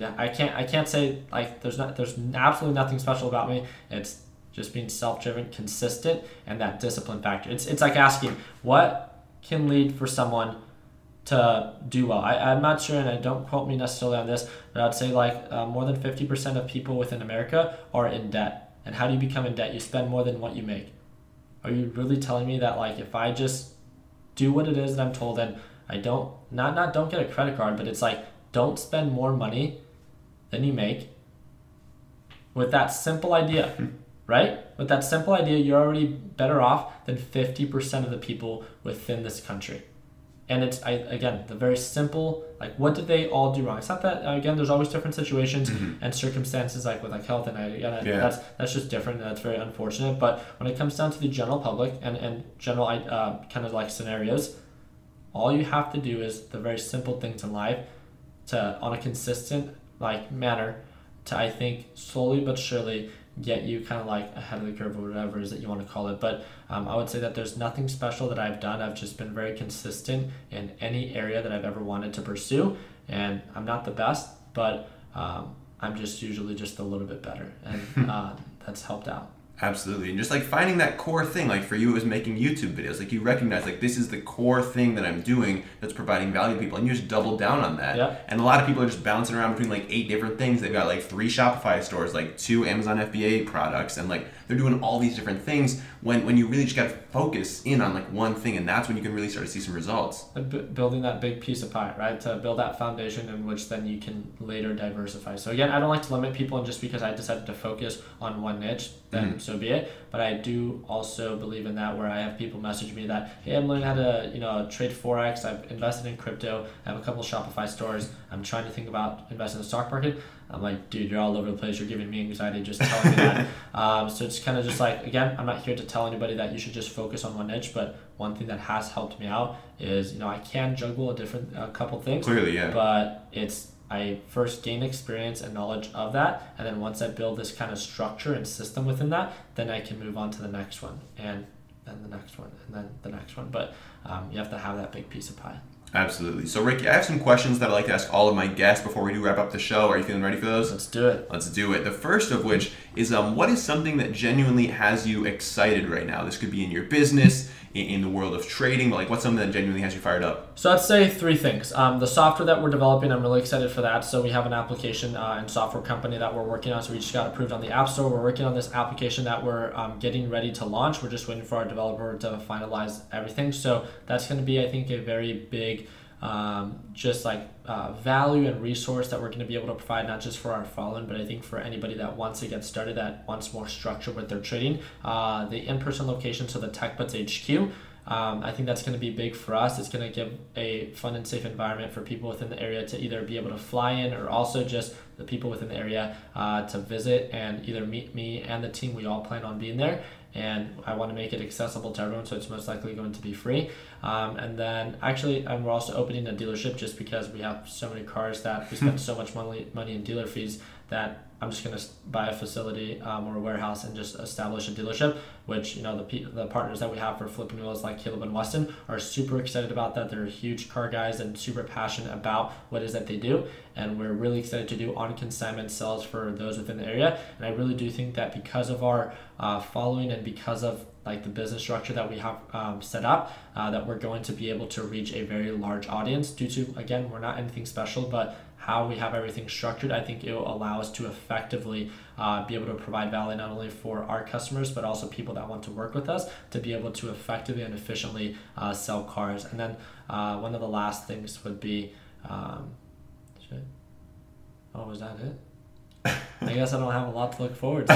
yeah, I can't I can't say like there's not there's absolutely nothing special about me. It's just being self-driven, consistent, and that discipline factor. It's it's like asking what can lead for someone to do well. I, I'm not sure, and I don't quote me necessarily on this, but I'd say like uh, more than 50% of people within America are in debt. And how do you become in debt? You spend more than what you make. Are you really telling me that like if I just do what it is that I'm told and I don't not not don't get a credit card, but it's like don't spend more money than you make with that simple idea, right? With that simple idea, you're already better off than 50% of the people within this country. And it's I, again the very simple like what did they all do wrong? It's not that again there's always different situations mm-hmm. and circumstances like with like health and I, yeah, that's that's just different that's very unfortunate. But when it comes down to the general public and and general uh, kind of like scenarios, all you have to do is the very simple things in life to on a consistent like manner to I think slowly but surely get you kind of like ahead of the curve or whatever it is that you want to call it. But um, I would say that there's nothing special that I've done. I've just been very consistent in any area that I've ever wanted to pursue, and I'm not the best, but um, I'm just usually just a little bit better, and <laughs> uh, that's helped out. Absolutely. And just like finding that core thing, like for you, it was making YouTube videos. Like you recognize, like, this is the core thing that I'm doing that's providing value to people. And you just double down on that. Yeah. And a lot of people are just bouncing around between like eight different things. They've got like three Shopify stores, like two Amazon FBA products, and like they're doing all these different things when, when you really just got to focus in on like one thing. And that's when you can really start to see some results. B- building that big piece of pie, right? To build that foundation in which then you can later diversify. So again, I don't like to limit people, and just because I decided to focus on one niche, then mm-hmm. so be it. But I do also believe in that where I have people message me that, hey, I'm learning how to, you know, trade Forex. I've invested in crypto. I have a couple Shopify stores. I'm trying to think about investing in the stock market. I'm like, dude, you're all over the place. You're giving me anxiety just telling me that. <laughs> Um, so it's kind of just like, again, I'm not here to tell anybody that you should just focus on one niche, but one thing that has helped me out is, you know, I can juggle a different, a couple things. Clearly, yeah. But it's I first gain experience and knowledge of that, and then once I build this kind of structure and system within that, then I can move on to the next one, and then the next one, and then the next one. But um, you have to have that big piece of pie. Absolutely. So, Ricky, I have some questions that I'd like to ask all of my guests before we do wrap up the show. Are you feeling ready for those? Let's do it. Let's do it. The first of which is um, what is something that genuinely has you excited right now? This could be in your business, in, in the world of trading, but like what's something that genuinely has you fired up? So I'd say three things. Um, the software that we're developing, I'm really excited for that. So we have an application uh, and software company that we're working on. So we just got approved on the App Store. We're working on this application that we're um, getting ready to launch. We're just waiting for our developer to finalize everything. So that's going to be, I think, a very big um, just like uh, value and resource that we're going to be able to provide not just for our following but i think for anybody that wants to get started that wants more structure with their trading uh, the in-person location so the techbuds hq um, I think that's going to be big for us. It's going to give a fun and safe environment for people within the area to either be able to fly in or also just the people within the area uh, to visit and either meet me and the team. We all plan on being there and I want to make it accessible to everyone, so it's most likely going to be free. Um, and then actually, and we're also opening a dealership just because we have so many cars that we spend <laughs> so much money money in dealer fees that I'm just going to buy a facility um, or a warehouse and just establish a dealership, which, you know, the, the partners that we have for flipping wheels like Caleb and Weston are super excited about that. They're huge car guys and super passionate about what it is that they do. And we're really excited to do on consignment sales for those within the area. And I really do think that because of our uh, following and because of like the business structure that we have um, set up, uh, that we're going to be able to reach a very large audience due to, again, we're not anything special, but how we have everything structured, I think it will allow us to effectively uh, be able to provide value not only for our customers, but also people that want to work with us to be able to effectively and efficiently uh, sell cars. And then uh, one of the last things would be, um, shit. Oh, was that it? I guess I don't have a lot to look forward to.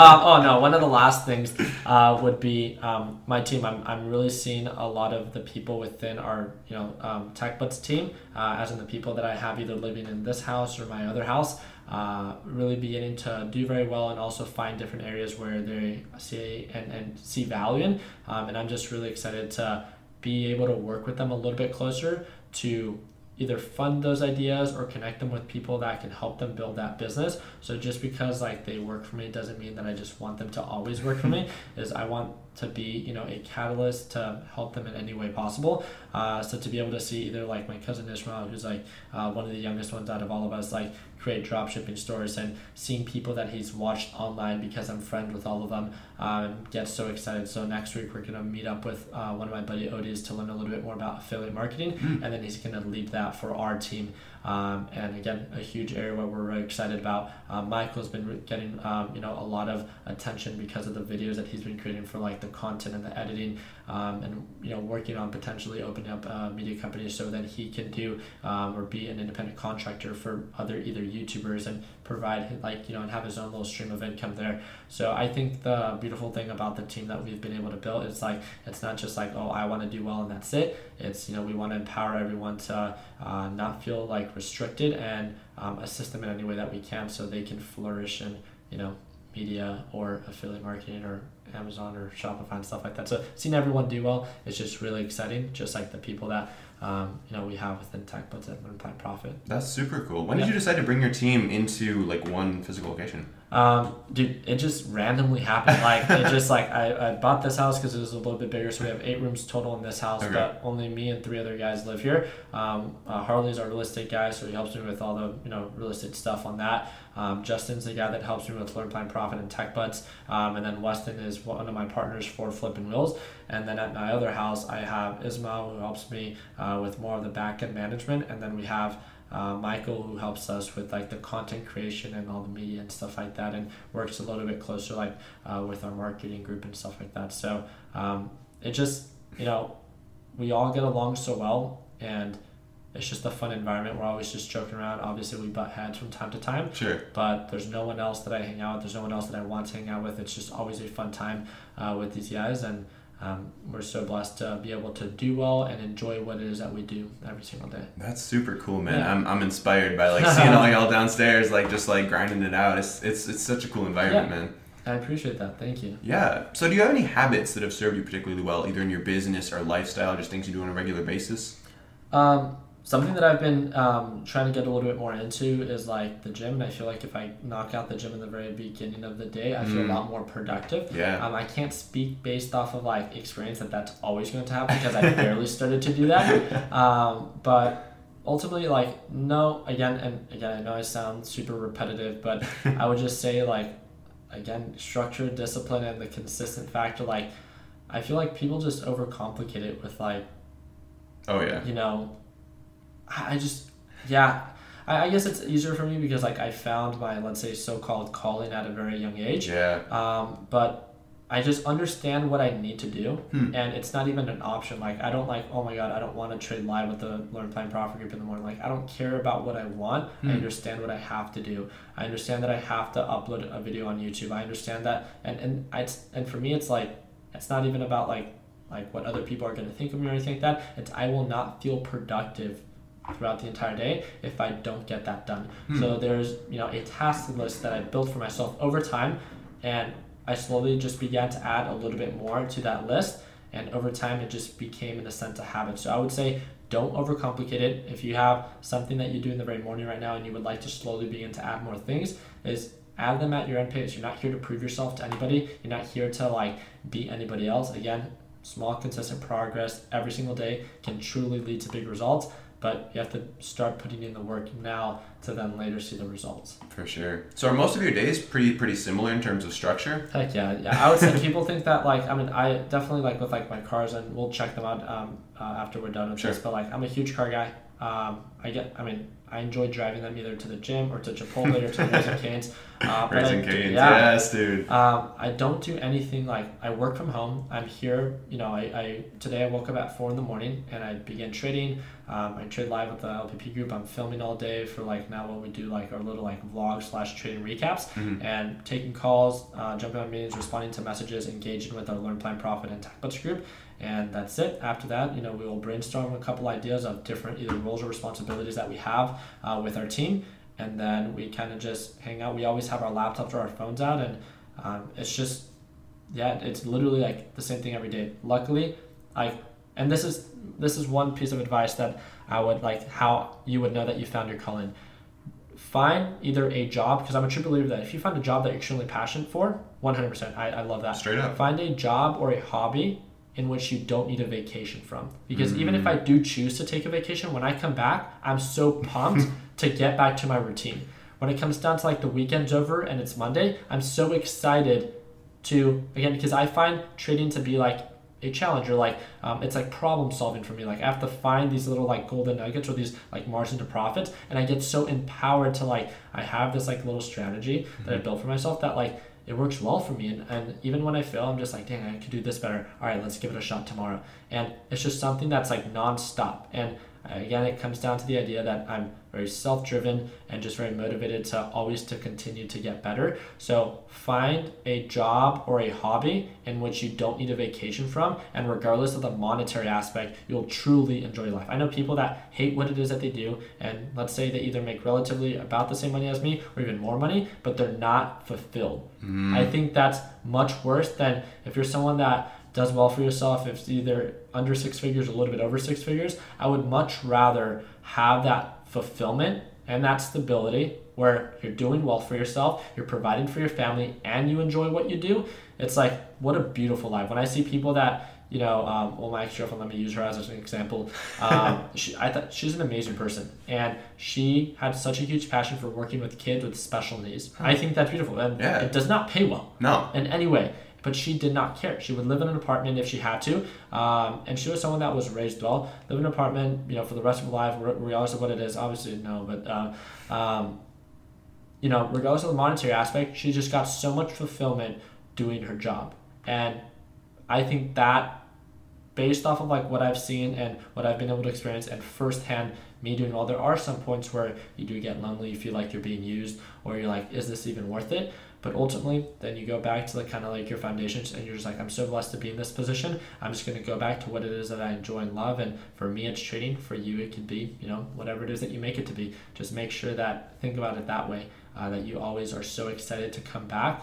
um, oh no, one of the last things uh, would be um, my team. I'm, I'm really seeing a lot of the people within our you know um, TechBuds team, uh, as in the people that I have either living in this house or my other house, uh, really beginning to do very well and also find different areas where they see and, and see value in. Um, and I'm just really excited to be able to work with them a little bit closer to either fund those ideas or connect them with people that can help them build that business. So just because like they work for me doesn't mean that I just want them to always work for me. <laughs> Is I want to be you know a catalyst to help them in any way possible. Uh, so to be able to see either like my cousin Ishmael, who's like uh, one of the youngest ones out of all of us, like create drop shipping stores and seeing people that he's watched online because I'm friends with all of them um, get so excited. So next week we're gonna meet up with uh, one of my buddy Odie's to learn a little bit more about affiliate marketing, mm. and then he's gonna lead that for our team. Um, and again, a huge area where we're really excited about. Um, Michael's been getting um, you know a lot of attention because of the videos that he's been creating for like the content and the editing, um, and you know working on potentially opening up a media company so that he can do um, or be an independent contractor for other either YouTubers and provide like you know and have his own little stream of income there. So I think the beautiful thing about the team that we've been able to build is like it's not just like oh I want to do well and that's it. It's you know we want to empower everyone to uh, not feel like restricted and um, assist them in any way that we can so they can flourish in you know media or affiliate marketing or Amazon or Shopify and stuff like that. So seeing everyone do well is just really exciting. Just like the people that um, you know we have within tech, TechBuds at Learn Plan Profit. That's super cool. When yeah. did you decide to bring your team into like one physical location? Um, dude, it just randomly happened. Like it just like I, I bought this house because it was a little bit bigger, so we have eight rooms total in this house, okay. but only me and three other guys live here. Um, uh, Harley's our real estate guy, so he helps me with all the you know real estate stuff on that. Um, Justin's the guy that helps me with Learn Plan Profit and TechBuds, um, and then Weston is one of my partners for Flipping Wheels. And then at my other house, I have Ismail who helps me uh, with more of the back end management, and then we have uh, Michael, who helps us with like the content creation and all the media and stuff like that, and works a little bit closer like uh, with our marketing group and stuff like that. So um, it just you know we all get along so well, and it's just a fun environment. We're always just joking around. Obviously, we butt heads from time to time. Sure. But there's no one else that I hang out with. There's no one else that I want to hang out with. It's just always a fun time uh, with these guys, and um, we're so blessed to be able to do well and enjoy what it is that we do every single day. That's super cool, man. Yeah. I'm, I'm inspired by like seeing all <laughs> y'all downstairs, like just like grinding it out. It's it's it's such a cool environment, yeah. man. I appreciate that. Thank you. Yeah. So, do you have any habits that have served you particularly well, either in your business or lifestyle, just things you do on a regular basis? Um, something that I've been um, trying to get a little bit more into is like the gym. And I feel like if I knock out the gym in the very beginning of the day, I feel Mm. a lot more productive. Yeah. Um, I can't speak based off of like experience that that's always going to happen because I <laughs> barely started to do that. Um, but ultimately, like no, again and again, I know I sound super repetitive, but <laughs> I would just say like again, structure, discipline, and the consistent factor. Like I feel like people just overcomplicate it with like Oh yeah. you know, I I just, yeah, I, I guess it's easier for me because like I found my let's say so-called calling at a very young age. Yeah. Um, but I just understand what I need to do, Hmm. and it's not even an option. Like I don't like, oh my god, I don't want to trade live with the Learn Plan Profit Group in the morning. Like I don't care about what I want. I Hmm. understand what I have to do. I understand that I have to upload a video on YouTube. I understand that, and and I and for me, it's like it's not even about like like what other people are going to think of me or anything like that. It's I will not feel productive throughout the entire day if I don't get that done. Hmm. So there's you know a task list that I built for myself over time, and I slowly just began to add a little bit more to that list, and over time it just became in a sense a habit. So I would say don't overcomplicate it. If you have something that you do in the very morning right now and you would like to slowly begin to add more things, is add them at your own pace. You're not here to prove yourself to anybody. You're not here to like beat anybody else. Again, small consistent progress every single day can truly lead to big results but you have to start putting in the work now to then later see the results For sure. So are most of your days pretty pretty similar in terms of structure? heck yeah yeah i would say people think that like i mean i definitely like with like my cars and we'll check them out um, uh, after we're done with Sure. this but like i'm a huge car guy um, i get i mean i enjoy driving them either to the gym or to chipotle or to Raising Cane's <laughs> uh, Raising Cane's. yeah, Yes, dude. Um, I don't do anything like I work from home. I'm here, you know. I, I today I woke up at four in the morning and I began trading. Um, I trade live with the LPP group. I'm filming all day for like now what we do like our little like vlog slash trading recaps Mhm. and taking calls, uh, jumping on meetings, responding to messages, engaging with our Learn Plan Profit and Tech TechBuds group, and that's it. After that, you know, we will brainstorm a couple ideas of different either roles or responsibilities that we have uh, with our team, and then we kind of just hang out. We always have our laptops or our phones out, and um, it's just yeah, it's literally like the same thing every day. Luckily, I and this is this is one piece of advice that I would like how you would know that you found your calling. Find either a job because I'm a true believer that if you find a job that you're extremely passionate for, 100%, I, I love that. Straight up. Find a job or a hobby in which you don't need a vacation from. Because even if I do choose to take a vacation, when I come back, I'm so pumped <laughs> to get back to my routine. When it comes down to like the weekend's over and it's Monday, I'm so excited to again because I find trading to be like a challenge or like um, it's like problem solving for me like i have to find these little like golden nuggets or these like margin to profits and i get so empowered to like i have this like little strategy that i built for myself that like it works well for me. And, and even when i fail i'm just like dang i could do this better. All right let's give it a shot tomorrow. And it's just something that's like non-stop. And uh, again it comes down to the idea that i'm very self-driven and just very motivated to always to continue to get better. So find a job or a hobby in which you don't need a vacation from and regardless of the monetary aspect you'll truly enjoy life. I know people that hate what it is that they do and let's say they either make relatively about the same money as me or even more money but they're not fulfilled. Mm. I think that's much worse than if you're someone that does well for yourself if it's either under six figures or a little bit over six figures i would much rather have that fulfillment and that stability where you're doing well for yourself you're providing for your family and you enjoy what you do it's like what a beautiful life when i see people that you know um, well my ex-girlfriend let me use her as an example um, <laughs> she, i thought she's an amazing person and she had such a huge passion for working with kids with special needs i think that's beautiful and Yeah. it does not pay well No. in any way. But she did not care. She would live in an apartment if she had to, um, and she was someone that was raised well. Live in an apartment, you know, for the rest of her life, re- regardless of what it is. Obviously, no, but uh, um, you know, regardless of the monetary aspect, she just got so much fulfillment doing her job, and I think that based off of like what I've seen and what I've been able to experience and firsthand me doing well, there are some points where you do get lonely, you feel like you're being used, or you're like, is this even worth it? But ultimately, then you go back to like kind of like your foundations, and you're just like, I'm so blessed to be in this position. I'm just gonna go back to what it is that I enjoy and love. And for me, it's trading. For you, it could be, you know, whatever it is that you make it to be. Just make sure that think about it that way. Uh, that you always are so excited to come back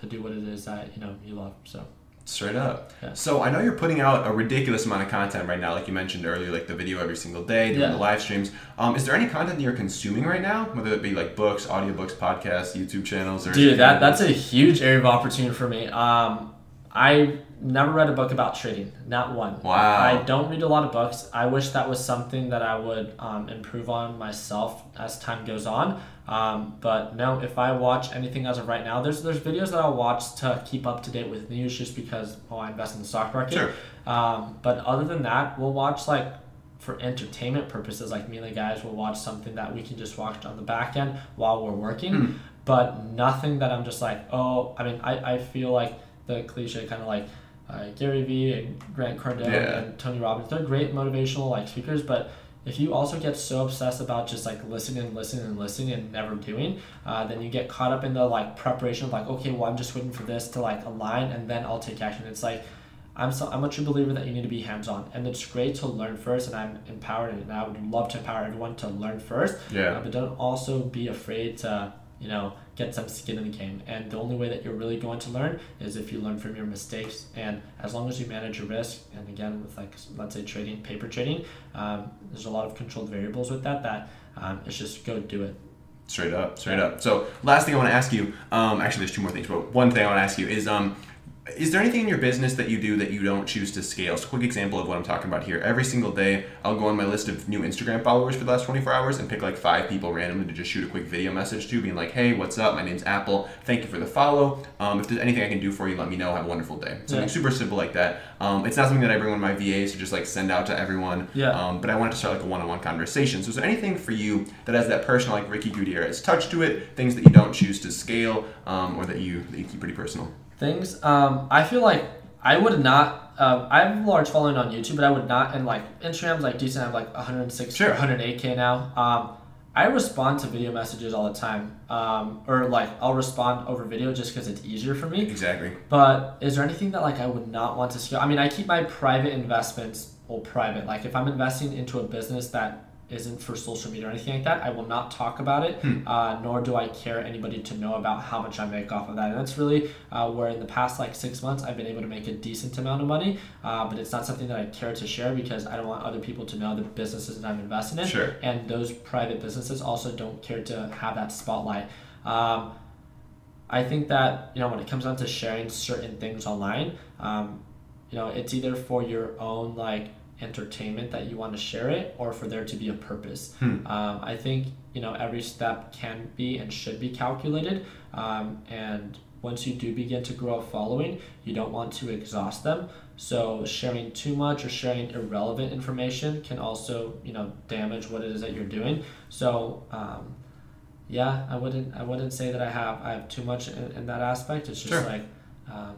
to do what it is that you know you love. So Straight up. Yeah. So I know you're putting out a ridiculous amount of content right now, like you mentioned earlier, like the video every single day, doing Yeah. the live streams. Um, is there any content that you're consuming right now, whether it be like books, audiobooks, podcasts, YouTube channels, or Dude, that that's a huge area of opportunity for me. Um, I never read a book about trading, not one. Wow. I don't read a lot of books. I wish that was something that I would um, improve on myself as time goes on. Um, but no, if I watch anything as of right now, there's there's videos that I'll watch to keep up to date with news, just because oh I invest in the stock market. Sure. Um, but other than that, we'll watch like for entertainment purposes, like me and the guys will watch something that we can just watch on the back end while we're working, Hmm. but nothing that I'm just like, oh, I mean, I, I feel like the cliche kind of like uh, Gary Vee and Grant Cardone Yeah. and Tony Robbins, they're great motivational like speakers, but if you also get so obsessed about just like listening and listening and listening and never doing, uh, then you get caught up in the like preparation of like, okay, well, I'm just waiting for this to like align and then I'll take action. It's like, I'm so I'm a true believer that you need to be hands on, and it's great to learn first. And I'm empowered, and I would love to empower everyone to learn first. Yeah. Uh, but don't also be afraid to you know get some skin in the game. And the only way that you're really going to learn is if you learn from your mistakes. And as long as you manage your risk, and again with like let's say trading, paper trading, um, there's a lot of controlled variables with that. That um, it's just go do it. Straight up, straight up. So, last thing I want to ask you, um, actually, there's two more things, but one thing I want to ask you is, um, is there anything in your business that you do that you don't choose to scale? So, quick example of what I'm talking about here. Every single day, I'll go on my list of new Instagram followers for the last 24 hours and pick like five people randomly to just shoot a quick video message to, being like, "Hey, what's up? My name's Apple. Thank you for the follow. Um, if there's anything I can do for you, let me know. Have a wonderful day." Something Yeah. super simple like that. Um, it's not something that I bring of my VAs to just like send out to everyone. Yeah. Um, but I wanted to start like a one-on-one conversation. So is there anything for you that has that personal, like Ricky Gutierrez touch to it? Things that you don't choose to scale, um, or that you that you keep pretty personal? Things. Um, I feel like I would not. Um, I have a large following on YouTube, but I would not. And like Instagram's like decent. I have like 106 Sure. 108k now. Um, I respond to video messages all the time, um, or like I'll respond over video just because it's easier for me. Exactly. But is there anything that like I would not want to scale? I mean, I keep my private investments well private. Like if I'm investing into a business that isn't for social media or anything like that, I will not talk about it. Uh, nor do I care anybody to know about how much I make off of that. And that's really uh, where in the past like six months I've been able to make a decent amount of money. Uh, but it's not something that I care to share because I don't want other people to know the businesses that I'm investing in. Sure. And those private businesses also don't care to have that spotlight. Um, I think that you know when it comes down to sharing certain things online, um, you know it's either for your own like entertainment that you want to share it, or for there to be a purpose. Hmm. Um, I think you know every step can be and should be calculated, um, and once you do begin to grow a following, you don't want to exhaust them. So sharing too much or sharing irrelevant information can also you know damage what it is that you're doing. So. Um, yeah, I wouldn't. I wouldn't say that I have. I have too much in, in that aspect. It's just Sure. like, um,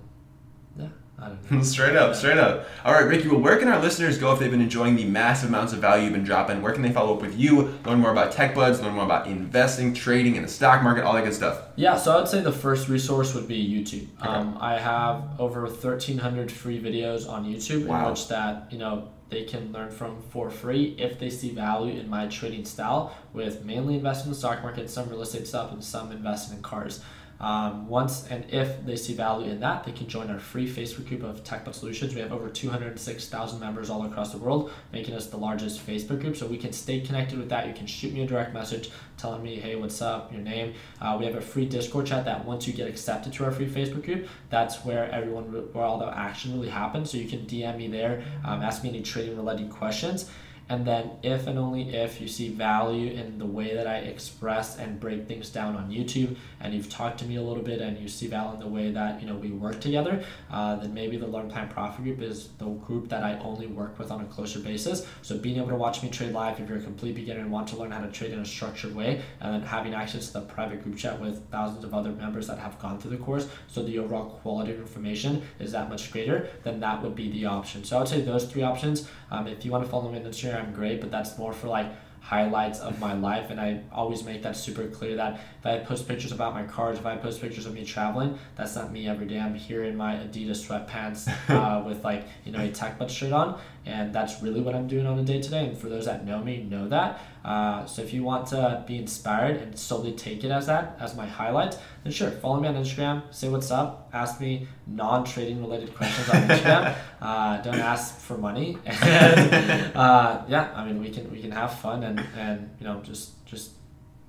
yeah, I don't know. <laughs> straight up, straight up. All right, Ricky. Well, where can our listeners go if they've been enjoying the massive amounts of value you've been dropping? Where can they follow up with you? Learn more about Tech Buds. Learn more about investing, trading, in the stock market, all that good stuff. Yeah, so I would say the first resource would be YouTube. Um, I have over 1,300 free videos on YouTube Wow. in which that you know they can learn from for free if they see value in my trading style. With mainly investing in the stock market, some real estate stuff, and some investing in cars. Um, once and if they see value in that, they can join our free Facebook group of TechBud Solutions. We have over 206,000 members all across the world, making us the largest Facebook group. So we can stay connected with that. You can shoot me a direct message telling me, hey, what's up, your name. Uh, we have a free Discord chat that once you get accepted to our free Facebook group, that's where everyone, where all the action really happens. So you can DM me there, um, ask me any trading related questions. And then, if and only if you see value in the way that I express and break things down on YouTube, and you've talked to me a little bit, and you see value in the way that you know we work together, uh, then maybe the Learn Plan Profit Group is the group that I only work with on a closer basis. So being able to watch me trade live, if you're a complete beginner and want to learn how to trade in a structured way, and then having access to the private group chat with thousands of other members that have gone through the course, so the overall quality of information is that much greater, then that would be the option. So I would say those three options. Um, if you want to follow me on Instagram, great, but that's more for like highlights of my life and i always make that super clear that if i post pictures about my cars if i post pictures of me traveling that's not me every day. I'm here in my adidas sweatpants <laughs> uh, with like you know a TechBuds shirt on and that's really what i'm doing on a day today. And for those that know me know that. Uh, so if you want to be inspired and solely take it as that as my highlight then sure follow me on instagram say what's up ask me non-trading related questions on instagram. <laughs> Uh, don't ask for money. <laughs> And uh, yeah i mean we can we can have fun and and you know just just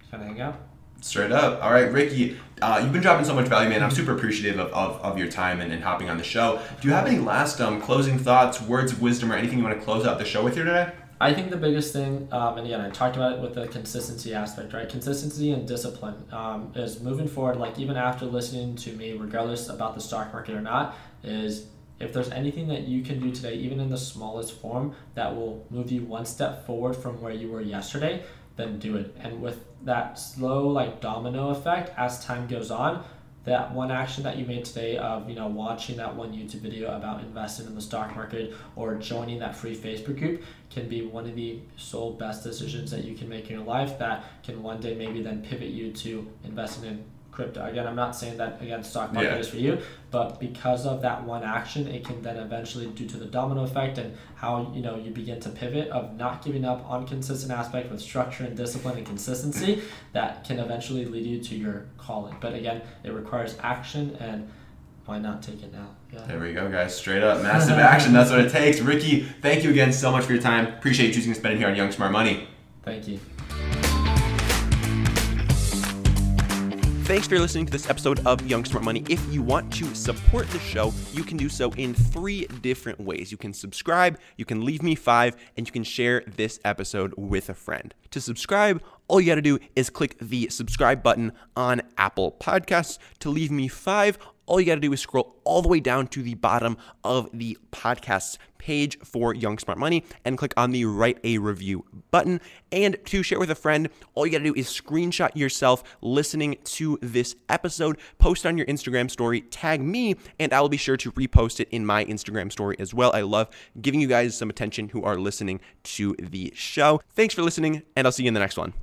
kind of hang out Straight up. All right, Ricky, uh, you've been dropping so much value, man. I'm super appreciative of, of, of your time and, and hopping on the show. Do you have any last um, closing thoughts, words of wisdom, or anything you want to close out the show with here today? I think the biggest thing, um, and again, I talked about it with the consistency aspect, right? Consistency and discipline um, is moving forward. Like even after listening to me, regardless about the stock market or not, is if there's anything that you can do today, even in the smallest form, that will move you one step forward from where you were yesterday, then do it. And with that slow like domino effect as time goes on, that one action that you made today of you know watching that one YouTube video about investing in the stock market or joining that free Facebook group can be one of the sole best decisions that you can make in your life that can one day maybe then pivot you to investing in crypto. Again, I'm not saying that again stock market yeah. is for you, but because of that one action, it can then eventually due to the domino effect and how you know you begin to pivot of not giving up on consistent aspect with structure and discipline and consistency that can eventually lead you to your calling. But again, it requires action and why not take it now? Yeah. There we go, guys. Straight up, massive action. That's what it takes. Ricky, thank you again so much for your time. Appreciate you choosing to spend it here on Young Smart Money. Thank you. Thanks for listening to this episode of Young Smart Money. If you want to support the show, you can do so in three different ways. You can subscribe, you can leave me five, and you can share this episode with a friend. To subscribe, all you got to do is click the subscribe button on Apple Podcasts. To leave me five, all you got to do is scroll all the way down to the bottom of the podcast's page for Young Smart Money and click on the write a review button. And to share with a friend, all you got to do is screenshot yourself listening to this episode, post on your Instagram story, tag me, and I will be sure to repost it in my Instagram story as well. I love giving you guys some attention who are listening to the show. Thanks for listening, and I'll see you in the next one.